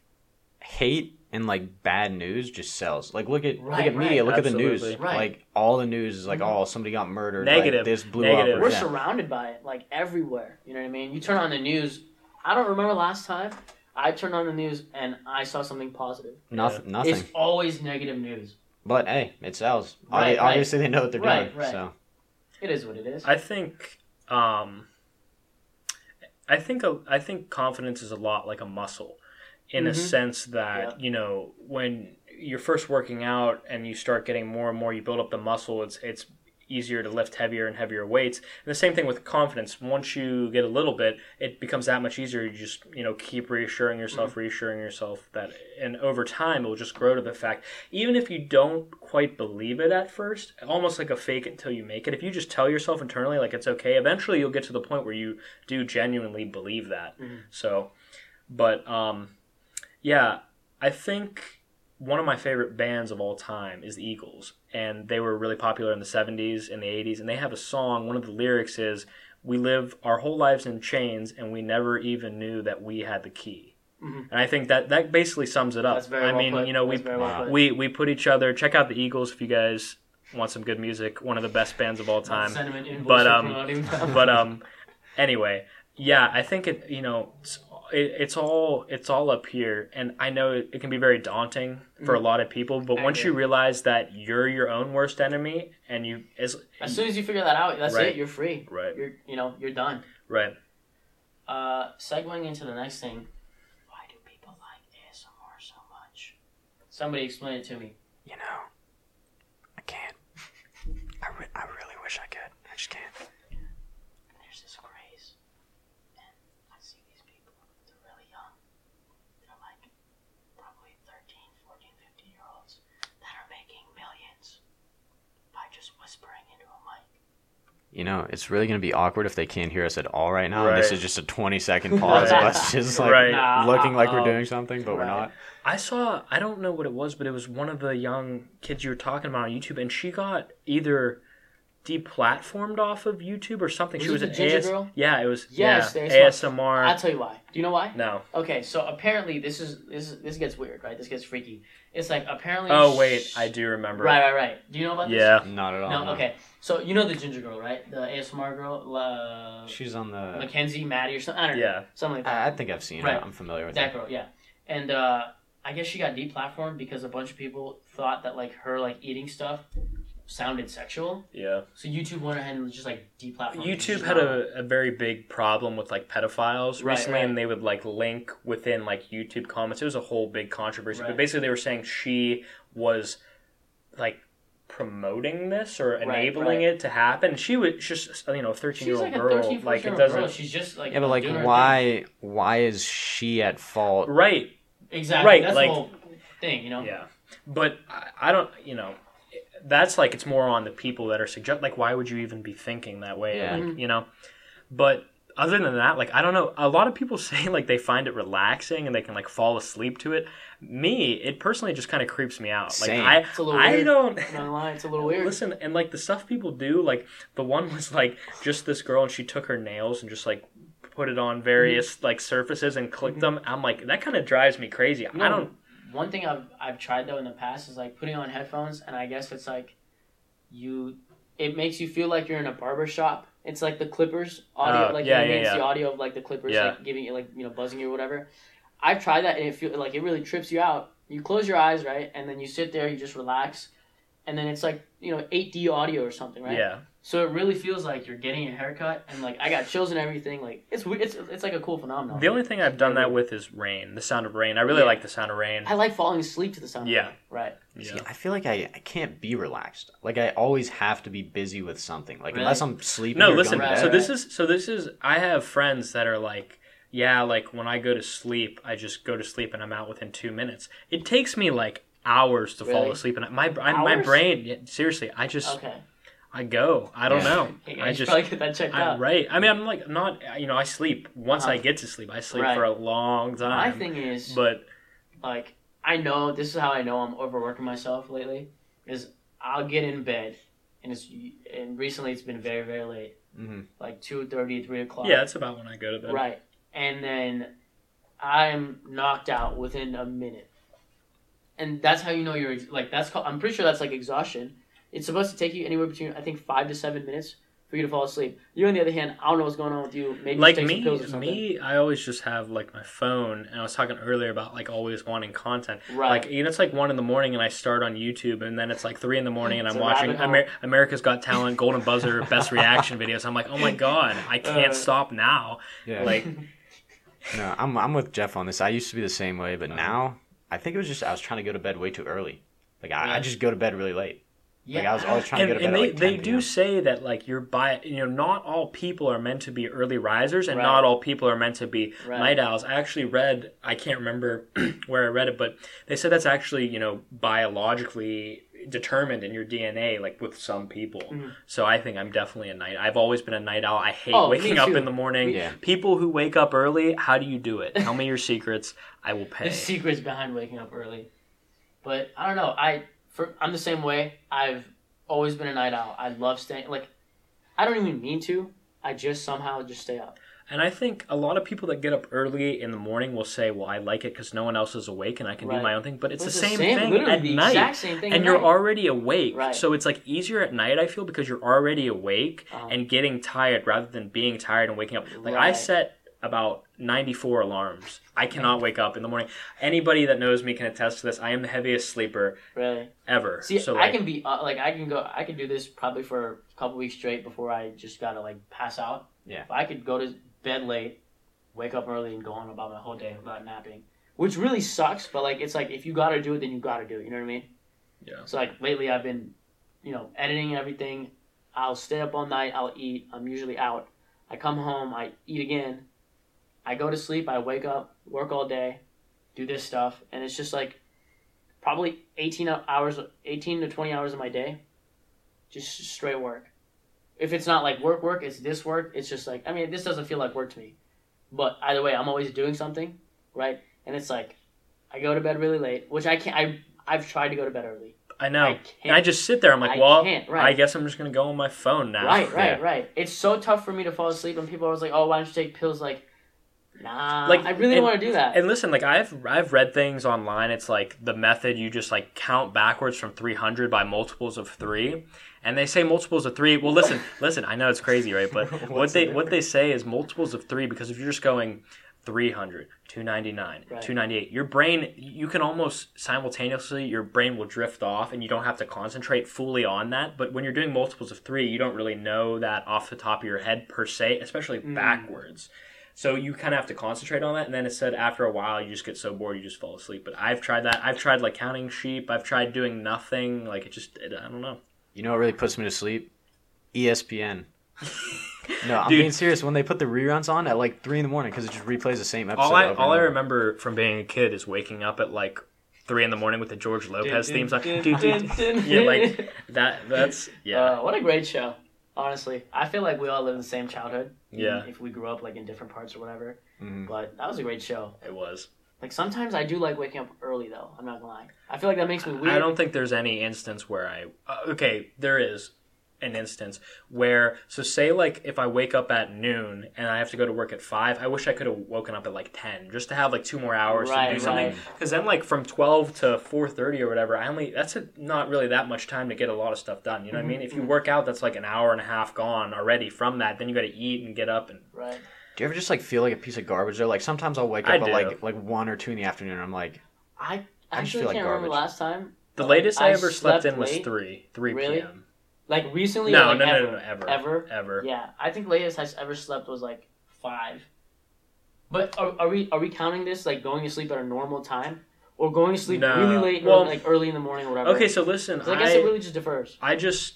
hate and like bad news just sells. Like look at look at media, right. look at the news. Right. Like all the news is like, Mhm. oh, somebody got murdered. Negative. Like, this blew Negative. up. We're yeah. surrounded by it, like everywhere. You know what I mean? You turn on the news. I don't remember last time I turned on the news and I saw something positive. Nothing. Nothing. It's always negative news. But hey, it sells. Right, Obvi- right. Obviously, they know what they're Right, doing. right. So It is what it is. I think um I think a, I think confidence is a lot like a muscle in a Mhm. sense that, Yeah. you know, when you're first working out and you start getting more and more you build up the muscle, it's it's easier to lift heavier and heavier weights. And the same thing with confidence. Once you get a little bit, it becomes that much easier. You just, you know, keep reassuring yourself, reassuring yourself that and over time it will just grow to the fact even if you don't quite believe it at first, almost like a fake until you make it. If you just tell yourself internally like it's okay, eventually you'll get to the point where you do genuinely believe that. Mhm. So, but um yeah, I think one of my favorite bands of all time is the Eagles, and they were really popular in the 70s and the 80s. And they have a song. One of the lyrics is, "We live our whole lives in chains, and we never even knew that we had the key." Mhm. And I think that that basically sums it up. That's very I well mean, put. you know, we That's well put. we we put each other. Check out the Eagles if you guys want some good music. One of the best bands of all time. But, um, but um anyway yeah i think it you know it, it's all it's all up here and i know it, it can be very daunting for a lot of people but Mm. I once you realize that you're your own worst enemy and you as as soon as you figure that out, that's Right. it. You're free. right You're you know you're done. right Uh, segueing into the next thing. Why do people like ASMR so much? Somebody explain it to me. you know, I can't. I, re- I really wish I could. I just can't. there's this craze, and I see these people, they're really young. They're like probably 13, 14, 15 year olds that are making millions by just whispering into a mic. You know, it's really gonna be awkward if they can't hear us at all right now. and This is just a twenty second pause of Right. us just like Right. Looking like we're doing something, but we're not. i saw i don't know what it was but it was one of the young kids you were talking about on youtube and she got either deplatformed off of youtube or something Was she it was the an ginger AS- girl? yeah it was Yes, yeah, ASMR. asmr I'll tell you why. Do you know why? no Okay, so apparently this is this is, this gets weird, right? This gets freaky. It's like apparently. oh wait i do remember Right, right, right. Do you know about this? yeah Not at all. No, okay. So you know the ginger girl, right? The ASMR girl, uh, She's on the. Mackenzie, Maddie, or something. I don't know. yeah Something like that. I, I think I've seen Right. her. I'm familiar with that her. girl, yeah. And uh, I guess she got deplatformed because a bunch of people thought that like her like eating stuff sounded sexual. Yeah. So YouTube went ahead and just like deplatformed. it. YouTube had a, a very big problem with like pedophiles Right, recently, right. and they would like link within like YouTube comments. It was a whole big controversy, Right. but basically they were saying she was like promoting this or enabling right. it to happen. She was just you know a thirteen year old like girl. 13, like it doesn't girl. She's just like Yeah, but like, doing her thing. why? Why is she at fault? right. Exactly. Right, That's like- the whole thing, you know. Yeah, but I, I don't. You know, that's like it's more on the people that are suggest. Like, why would you even be thinking that way? Yeah. Like, mm-hmm. you know, but other than that, like I don't know. A lot of people say like they find it relaxing and they can like fall asleep to it. Me, it personally just kind of creeps me out. Like Same. I, It's a little I weird. don't. I'm not lie, it's a little weird. Listen, and like the stuff people do, like the one was like just this girl and she took her nails and just like put it on various mm-hmm. like surfaces and clicked mm-hmm. them. I'm like that kind of drives me crazy. I don't. One thing I've I've tried though in the past is like putting on headphones, and I guess it's like you. It makes you feel like you're in a barber shop. It's like the Clippers audio, Oh, like yeah, yeah, makes yeah. the audio of like the Clippers, Yeah. like giving you like you know buzzing you or whatever. I've tried that and it feel like it really trips you out. You close your eyes, right, and then you sit there, you just relax, and then it's like you know 8D audio or something, right? Yeah. So it really feels like you're getting a haircut, and like I got chills and everything. Like it's it's it's like a cool phenomenon. The only thing I've done that with is rain. The sound of rain. I really Yeah. like the sound of rain. I like falling asleep to the sound. of rain. Yeah. right. See, I feel like I, I can't be relaxed. Like I always have to be busy with something. Like Really? unless I'm sleeping. No, or listen. going to Right, So bed. this is so this is. I have friends that are like, yeah, like when I go to sleep, I just go to sleep and I'm out within two minutes. It takes me like hours to fall asleep, and my I, my brain. Yeah, seriously, I just Okay. I go. I don't Yeah. know. I just. probably get that checked I, out. right. I mean, I'm like not. You know, I sleep once I Uh-huh. get to sleep. I sleep Right. for a long time. My thing is, but like, I know this is how I know I'm overworking myself lately. Is I'll get in bed, and it's and recently it's been very very late, Mhm. like 2.30, 3 o'clock. yeah, that's about when I go to bed. Right, and then I'm knocked out within a minute, and that's how you know you're like that's called. I'm pretty sure that's like exhaustion. It's supposed to take you anywhere between I think five to seven minutes for you to fall asleep. You on the other hand, I don't know what's going on with you. Maybe like just take me, some pills or something. me, I always just have like my phone, and I was talking earlier about like always wanting content. Right. Like you know, it's like one in the morning, and I start on YouTube, and then it's like three in the morning, and It's I'm watching. Amer- America's Got Talent, Golden Buzzer, Best Reaction videos. I'm like, oh my god, I can't Uh, stop now. Yeah. Like, No, I'm I'm with Jeff on this. I used to be the same way, but Uh-huh. now I think it was just I was trying to go to bed way too early. Like I, Yeah. I just go to bed really late. Yeah, Like I was always trying and, to to bed and they, like they do say that like you're by you know not all people are meant to be early risers and Right. not all people are meant to be Right. night owls i actually read i can't remember where i read it but they said that's actually you know biologically determined in your dna like with some people Mhm. so i think i'm definitely a night i've always been a night owl i hate Oh, waking up in the morning Yeah. people who wake up early how do you do it tell me your secrets i will pay There's secrets behind waking up early. But I don't know. I for I'm the same way. I've always been a night owl. I love staying like I don't even mean to. I just somehow just stay up. And I think a lot of people that get up early in the morning will say, "Well, I like it because no one else is awake and I can do my own thing." But it's, It's the same, thing at the night, exact same thing. and at you're night. already awake. Right. So it's like easier at night. I feel because you're already awake Uh-huh. and getting tired rather than being tired and waking up. Like I set about 94 alarms. I cannot wake up in the morning. Anybody that knows me can attest to this. I am the heaviest sleeper really. ever. See, so I can be uh, like I can go. I can do this probably for a couple weeks straight before I just gotta like pass out. Yeah. If I could go to bed late, wake up early, and go on about my whole day without napping, which really sucks. But like, it's like if you gotta do it, then you gotta do it. You know what I mean? Yeah. So like lately, I've been, you know, editing and everything. I'll stay up all night. I'll eat. I'm usually out. I come home. I eat again. I go to sleep. I wake up, work all day, do this stuff, and it's just like probably 18 hours, 18 to 20 hours of my day, just straight work. If it's not like work, work, it's this work. It's just like I mean, this doesn't feel like work to me. But either way, I'm always doing something, right? And it's like I go to bed really late, which I can't. I I've tried to go to bed early. I know. I and. I just sit there. I'm like, I well, can't, right. I guess I'm just gonna go on my phone now. Right, right, Yeah. right. It's so tough for me to fall asleep, and people are always like, "Oh, why don't you take pills?" Like, nah. Like, I really and- don't want to do that. And listen, like I've I've read things online. It's like the method you just like count backwards from 300 by multiples of three, and they say multiples of three. Well, listen, listen. I know it's crazy, right? But what they what they say is multiples of three because if you're just going 300 299 Right. 298 your brain you can almost simultaneously your brain will drift off and you don't have to concentrate fully on that but when you're doing multiples of three you don't really know that off the top of your head per se especially Mm. backwards so you kind of have to concentrate on that and then it said after a while you just get so bored you just fall asleep but i've tried that i've tried like counting sheep i've tried doing nothing like it just it, i don't know You know what really puts me to sleep? ESPN. no, I'm Dude. being serious. When they put the reruns on at like three in the morning because it just replays the same episode. all I over and all I remember from being a kid is waking up at like three in the morning with the George Lopez theme song. Dun, dun. Yeah, like that. That's yeah. Uh, what a great show. Honestly, I feel like we all live in the same childhood. Yeah. If we grew up like in different parts or whatever, Mhm. but that was a great show. it was. Like sometimes I do like waking up early though. I'm not gonna lie. I feel like that makes me weird. I don't think there's any instance where I. Uh, okay, there is an instance where so say like if I wake up at noon and I have to go to work at five, I wish I could have woken up at like ten just to have like two more hours to Right, do something. right. Because then like from twelve to four thirty or whatever, I only that's a, not really that much time to get a lot of stuff done. You know what I mm-hmm. mean? If you mm-hmm. work out, that's like an hour and a half gone already from that. Then you got to eat and get up and Right. Do you ever just like feel like a piece of garbage? Though, like sometimes I'll wake I up at do. like like one or two in the afternoon. and I'm like, I I just actually feel like can't remember last time. The latest I, I ever slept, slept in was three, three Really? p.m. Like recently, No, like no, no, ever? no, no, ever, ever, ever. Yeah, I think latest I ever slept was like five. But are, are we are we counting this like going to sleep at a normal time, or going to sleep No. really late, Well- like early in the morning, or whatever? Okay, so listen, I guess it really just differs. I just,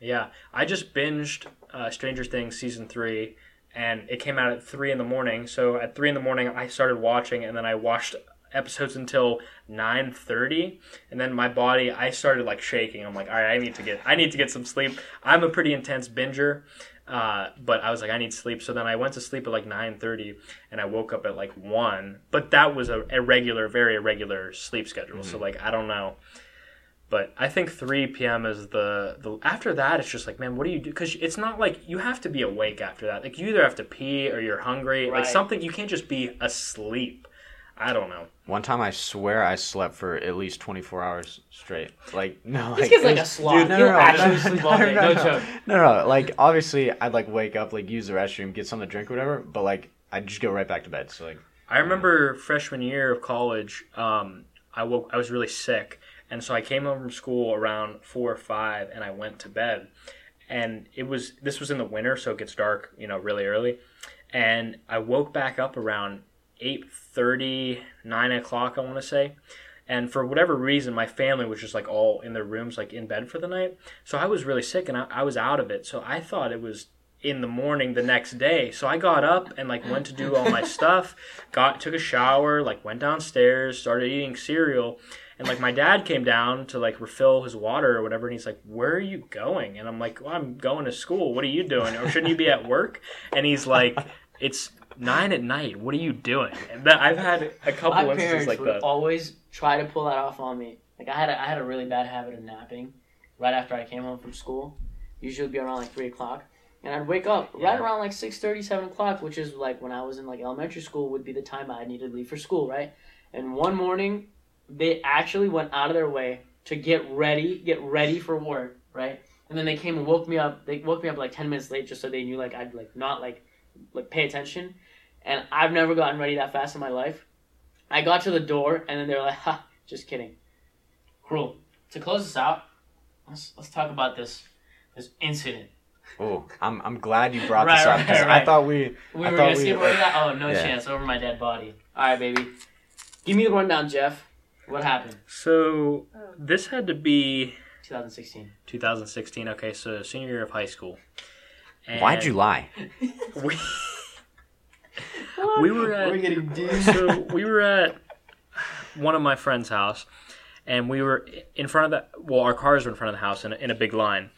yeah, I just binged uh, Stranger Things season three, and it came out at three in the morning. So at three in the morning, I started watching, and then I watched episodes until nine thirty, and then my body, I started like shaking. I'm like, all right, I need to get, I need to get some sleep. I'm a pretty intense binger. Uh, but I was like, I need sleep. So then I went to sleep at like nine thirty, and I woke up at like one. But that was a irregular, very irregular sleep schedule. So like, I don't know. But I think 3 p.m. is the the. After that, it's just like, man, what do you do? Because it's not like you have to be awake after that. Like you either have to pee or you're hungry. Like something you can't just be asleep. I don't know. one time I swear I slept for at least 24 hours straight. Like no, This like, kid's it like a was- sloth. Dude, no, He'll no, no, actually no, sleep no, all day. no, No no. joke. No, no, like obviously I'd like wake up, like use the restroom, get something to drink, or whatever. But like I'd just go right back to bed. So like I remember freshman year of college. Um, I woke. I was really sick, and so I came home from school around four or five, and I went to bed. And it was this was in the winter, so it gets dark, you know, really early. And I woke back up around eight thirty, nine o'clock, I want to say. And for whatever reason, my family was just like all in their rooms, like in bed for the night. So I was really sick, and I, I was out of it. So I thought it was in the morning the next day. So I got up and like went to do all my stuff, got took a shower, like went downstairs, started eating cereal, and like my dad came down to like refill his water or whatever, and he's like, "Where are you going?" And I'm like, "Well, I'm going to school. What are you doing? Or shouldn't you be at work?" And he's like, "It's nine at night. What are you doing?" And that I've had a couple My instances parents like would that. always try to pull that off on me. Like I had a, I had a really bad habit of napping right after I came home from school. Usually it'd be around like three o'clock. And I'd wake up right around like 6.30, 7 o'clock, which is like when I was in like elementary school would be the time I needed to leave for school, right? And one morning they actually went out of their way to get ready, get ready for work, right? And then they came and woke me up. They woke me up like ten minutes late just so they knew like I'd like not like like pay attention. And I've never gotten ready that fast in my life. I got to the door and then they're like, "Ha, just kidding." Cruel. To close this out, let's let's talk about this this incident. oh, I'm I'm glad you brought Right, this up because right. I thought we We I were gonna we- skip over that. Oh no Yeah. chance over my dead body. All right, baby. Give me the rundown, Jeff. What happened? So this had to be 2016. 2016. Okay, so senior year of high school. And why'd you lie? We, we were at We're getting deep. so we were at one of my friend's house, and we were in front of the well, our cars were in front of the house in a, in a big line,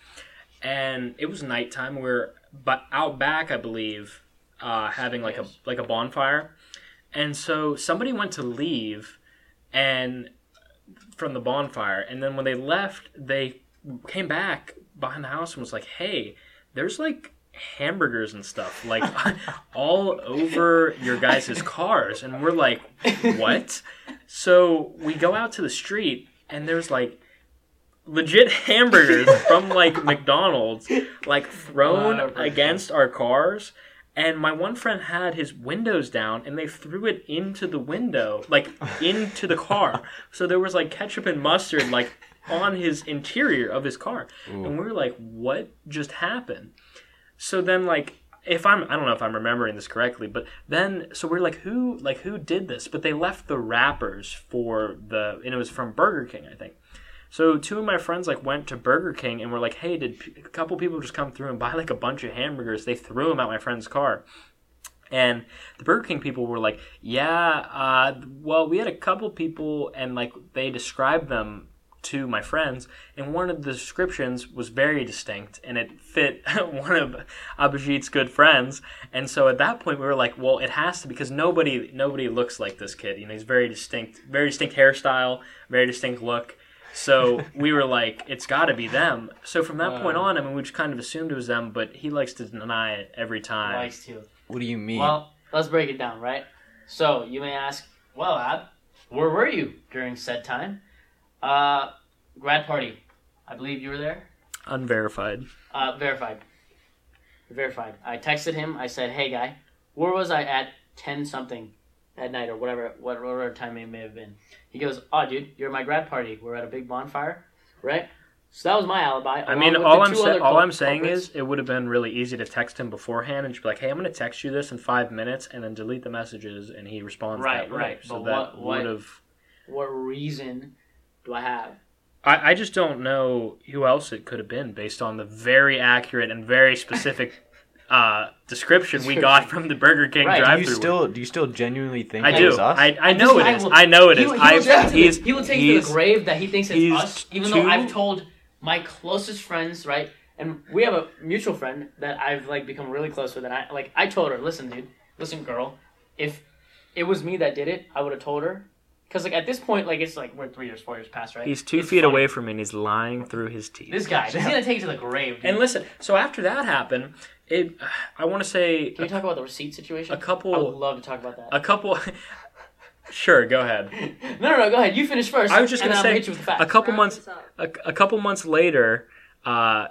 and it was nighttime. We are but out back, I believe, uh, having like a like a bonfire, and so somebody went to leave, and from the bonfire, and then when they left, they came back behind the house and was like, "Hey, there's like." Hamburgers and stuff like all over your guys' cars and we're like what so we go out to the street and there's like legit hamburgers from like mcdonald's like thrown Whatever. against our cars And my one friend had his windows down, and they threw it into the window, like into the car. So there was like ketchup and mustard, like on his interior of his car, and we were like, "What just happened?" So then, like, if I'm, I don't know if I'm remembering this correctly, but then, so we're like, who, like, who did this? But they left the wrappers for the, and it was from Burger King, I think. So two of my friends like went to Burger King and were like, "Hey, did a couple people just come through and buy like a bunch of hamburgers?" They threw them out my friend's car. And the Burger King people were like, "Yeah, uh, well, we had a couple people, and like they described them to my friends, and one of the descriptions was very distinct, and it fit one of Abhijit's good friends. And so at that point, we were like, "Well, it has to because nobody nobody looks like this kid. You know, he's very distinct, very distinct hairstyle, very distinct look." So we were like, "It's got to be them." So from that point uh. on, I mean, we just kind of assumed it was them, but he likes to deny it every time. Likes to. What do you mean? Well, let's break it down, right? So you may ask, well, Ab, where were you during said time? Uh, grad party. I believe you were there. Unverified. Uh, verified. Verified. I texted him. I said, "Hey, guy, where was I at ten something at night or whatever, whatever time it may have been?" He goes, "Oh, dude, you're at my grad party. We're at a big bonfire, right?" So that was my alibi. I mean, all I'm sa- all I'm saying culprits. is it would have been really easy to text him beforehand and just be like, "Hey, I'm going to text you this in five minutes," and then delete the messages, and he responds Right, that way. right. So But that what- what- would have. what reason do I have? I, I just don't know who else it could have been based on the very accurate and very specific uh, description we got from the Burger King Right. Do you do drive-through. you still do you still genuinely think I it do. was us? I, I know it is. will- I know it he is. will- he will take it to the- he's he will take it to he's- the grave that he thinks it's he's us, even though too- I've told my closest friends, right? And we have a mutual friend that I've like become really close with, and I like I told her, listen, dude, listen, girl, if it was me that did it, I would have told her, because like at this point, like it's like we're three years, four years past, right? He's two It's feet funny. away from me and he's lying through his teeth. This guy, he's gonna take it to the grave. Dude. and listen, so after that happened, it I want to say Can we talk about the receipt situation? a couple- I would love to talk about that. a couple. sure, go ahead. no, no, no. Go ahead. You finish first. I was just gonna say hit you with a couple months a, a couple months later, uh,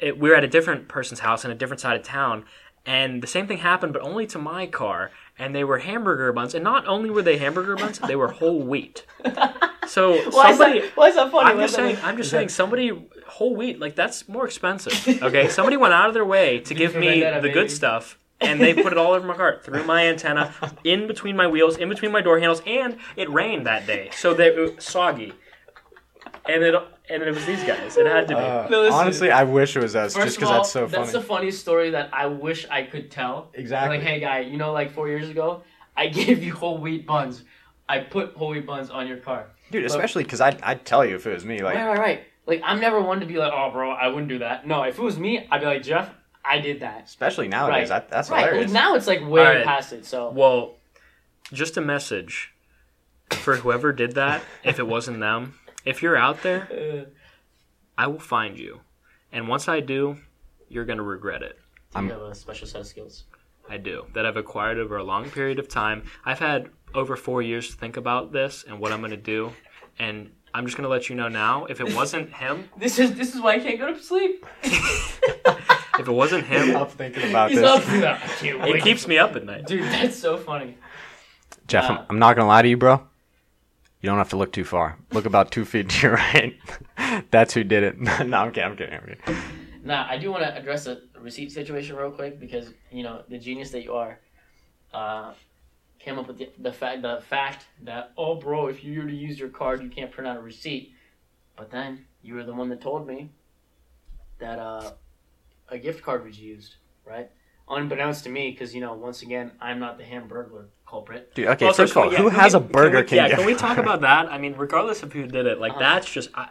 it, we were at a different person's house in a different side of town, and the same thing happened, but only to my car. And they were hamburger buns, and not only were they hamburger buns, they were whole wheat. So Why is that? Why is that funny? I'm just that saying, I'm just saying, somebody whole wheat like that's more expensive. Okay, somebody went out of their way to give me the baby. good stuff. And they put it all over my car, through my antenna, in between my wheels, in between my door handles, and it rained that day, so they were soggy. And it and it was these guys. It had to be. Uh, No, listen. honestly, I wish it was us, First just of because all, that's so that's the funniest story that I wish I could tell. Exactly. Like, hey, guy, you know, like four years ago, I gave you whole wheat buns. I put whole wheat buns on your car. Dude, especially because I'd, I'd tell you if it was me. Like, right, right, right. Like, I'm never one to be like, oh, bro, I wouldn't do that. No, if it was me, I'd be like, Jeff, I did that. especially nowadays, Right. that, that's right. hilarious. Like, now it's like way Alright. past it. So, Well, just a message for whoever did that. If it wasn't them, if you're out there, uh, I will find you, and once I do, you're gonna regret it. you I'm- have a special set of skills. I do that I've acquired over a long period of time. I've had over four years to think about this and what I'm gonna do, and I'm just gonna let you know now. If it wasn't him, This is this is why I can't go to sleep. if it wasn't him, I'm thinking about He's this. up for. I can't it keeps me up at night. Dude, that's so funny. Jeff, Uh, I'm, I'm not gonna lie to you, bro. You don't have to look too far. Look about two feet to your right. That's who did it. no, I'm kidding. I'm kidding. I'm kidding. Now, I do want to address the receipt situation real quick because you know the genius that you are, uh, came up with the, the fact the fact that oh, bro, if you were to use your card, you can't print out a receipt. But then you were the one that told me that uh, a gift card was used, right? Unbeknownst to me, because you know, once again, I'm not the Hamburglar culprit. Dude, okay. Also, first of all, can we- who yeah, can has we- a Burger can we, King? Yeah, can we talk about that? I mean, regardless of who did it, like Uh-huh. that's just. I,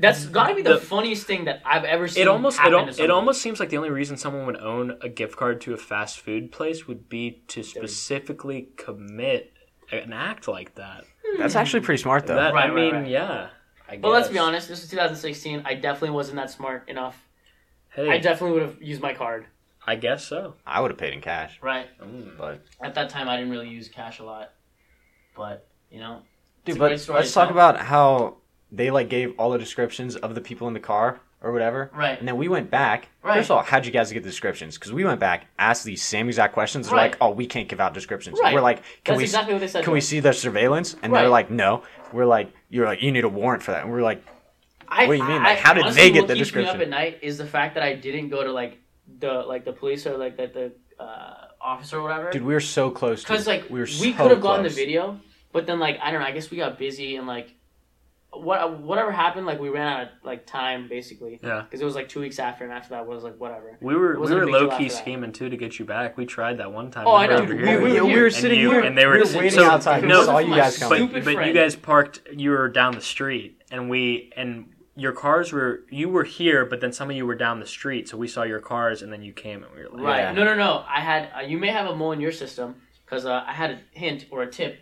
That's got to be the, The- funniest thing that I've ever seen. it almost it, al- to it almost seems like the only reason someone would own a gift card to a fast food place would be to specifically commit an act like that. That's actually pretty smart, though. That Right, I mean, right. yeah. I But let's be honest, this is 2016. I definitely wasn't that smart enough. Hey, I I, definitely would have used my card. Guess so. I would have paid in cash, Right. Mm. but At that time, I didn't really use cash a lot. But, you know, It's dude, a but story let's to talk tell. about how they like gave all the descriptions of the people in the car, or whatever. Right. And then we went back. Right. First of all, how'd you guys get the descriptions? Because we went back, asked these same exact questions. They're Right. like, oh, we can't give out descriptions. Right. We're like, can That's we exactly what they said. can we us. see the surveillance? And Right. they're like, no. We're like, you're like, you need a warrant for that. And we're like, I, What do you mean? I- Like, how did honestly, they get what the keeps me description? up at night is the fact that I didn't go to like the like the police or like the, the uh, officer or whatever. dude, we were so close. Because like we were we so could have gotten the video, but then like I don't know. I guess we got busy and like what whatever happened. Like we ran out of like time basically. Yeah. Because it was like two weeks after, and after that was like whatever. We were we wasn't a were low key after that. scheming too to get you back. We tried that one time. Oh, I know. over Dude, we- we- we were sitting you- here- and they were, we were Listen, waiting so- outside. No, saw you guys but, coming. stupid but you guys parked. You were down the street, and we and your cars were. You were here, but then some of you were down the street. So we saw your cars, and then you came, and we were like, Right. Yeah. No, no, no. I had. Uh, you may have a mole in your system because uh, I had a hint or a tip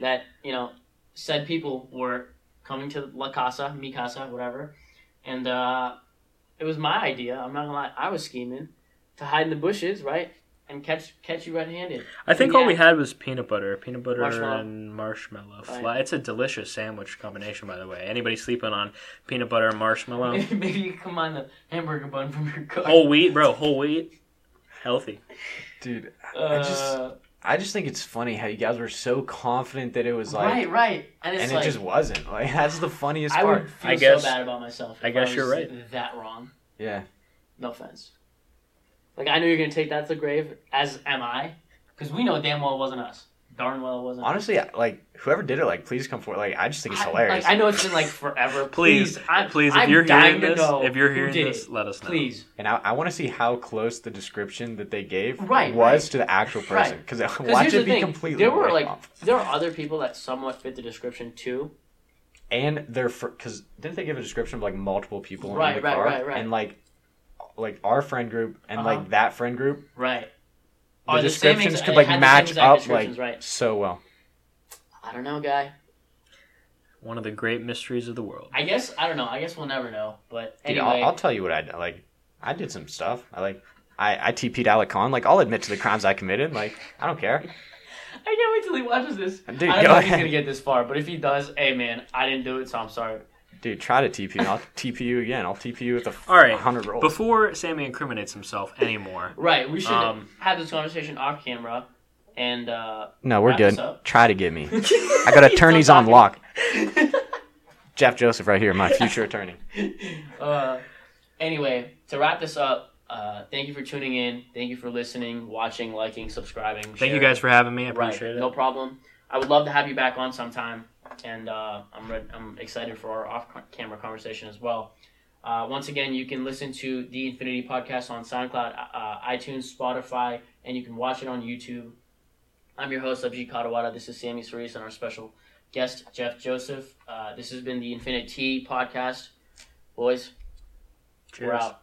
that you know said people were coming to La Casa, Mi Casa, whatever, and uh, it was my idea. I'm not gonna lie. I was scheming to hide in the bushes, right, and catch catch you red-handed. I think all we had was peanut butter, peanut butter Marshmallow. and marshmallow. Fly. It's a delicious sandwich combination, by the way. Anybody sleeping on peanut butter and marshmallow? Maybe, maybe you can combine the hamburger bun from your car. whole wheat, bro. Whole wheat, healthy. dude. uh, I just I just think it's funny how you guys were so confident that it was like, right, right, and it's and like it just wasn't. Like that's the funniest I part. would feel I guess- so bad about myself. I if guess was you're right. That wrong. Yeah. No offense. Like I know you're gonna take that to the grave, as am I, because we know damn well it wasn't us. Darn well it wasn't. us. Honestly, like whoever did it, like please come forward. Like I just think it's I- hilarious. Like, I know it's been like forever. Please, please, I'm, please, if I'm you're hearing this, if you're hearing this, it. let us know. please. and I, I want to see how close the description that they gave Right, was right. to the actual person. Because Because watch here's it the be thing: completely there were like off. there are other people that somewhat fit the description too. and they're because didn't they give a description of like multiple people Right, in the right, car? right, right. And like like our friend group and Uh-huh. like that friend group, Right. the Are the same descriptions exa- could like had the same match up like right. so well. I don't know, guy. One of the great mysteries of the world. I guess I don't know. I guess we'll never know. But Dude, anyway, I'll, I'll tell you what I did. Like I did some stuff. I like I I TP'd Alec Khan. Like I'll admit to the crimes I committed. Like I don't care. I can't wait till he watches this. Dude, I don't go know if he's gonna get this far, but if he does, hey man, I didn't do it, so I'm sorry. Dude, try to TP. and I'll TP you again. I'll TP you with a All right, hundred rolls. Before Sammy incriminates himself anymore, Right. We should Um, have this conversation off camera, and uh, no, we're wrap good. this up. Try to get me. I got attorneys on lock. Jeff Joseph right here, my future attorney. uh, anyway, to wrap this up, uh, thank you for tuning in. Thank you for listening, watching, liking, subscribing. thank you guys for having me. I Right, appreciate it. no problem. I would love to have you back on sometime, and uh, I'm re- I'm excited for our off-camera conversation as well. Uh, once again, you can listen to the Infinitea Podcast on SoundCloud, uh, iTunes, Spotify, and you can watch it on YouTube. I'm your host, Abhijit Kadawada. This is Sammy Cerise and our special guest, Jeff Joseph. Uh, this has been the Infinitea Podcast. Boys, Cheers. we're out.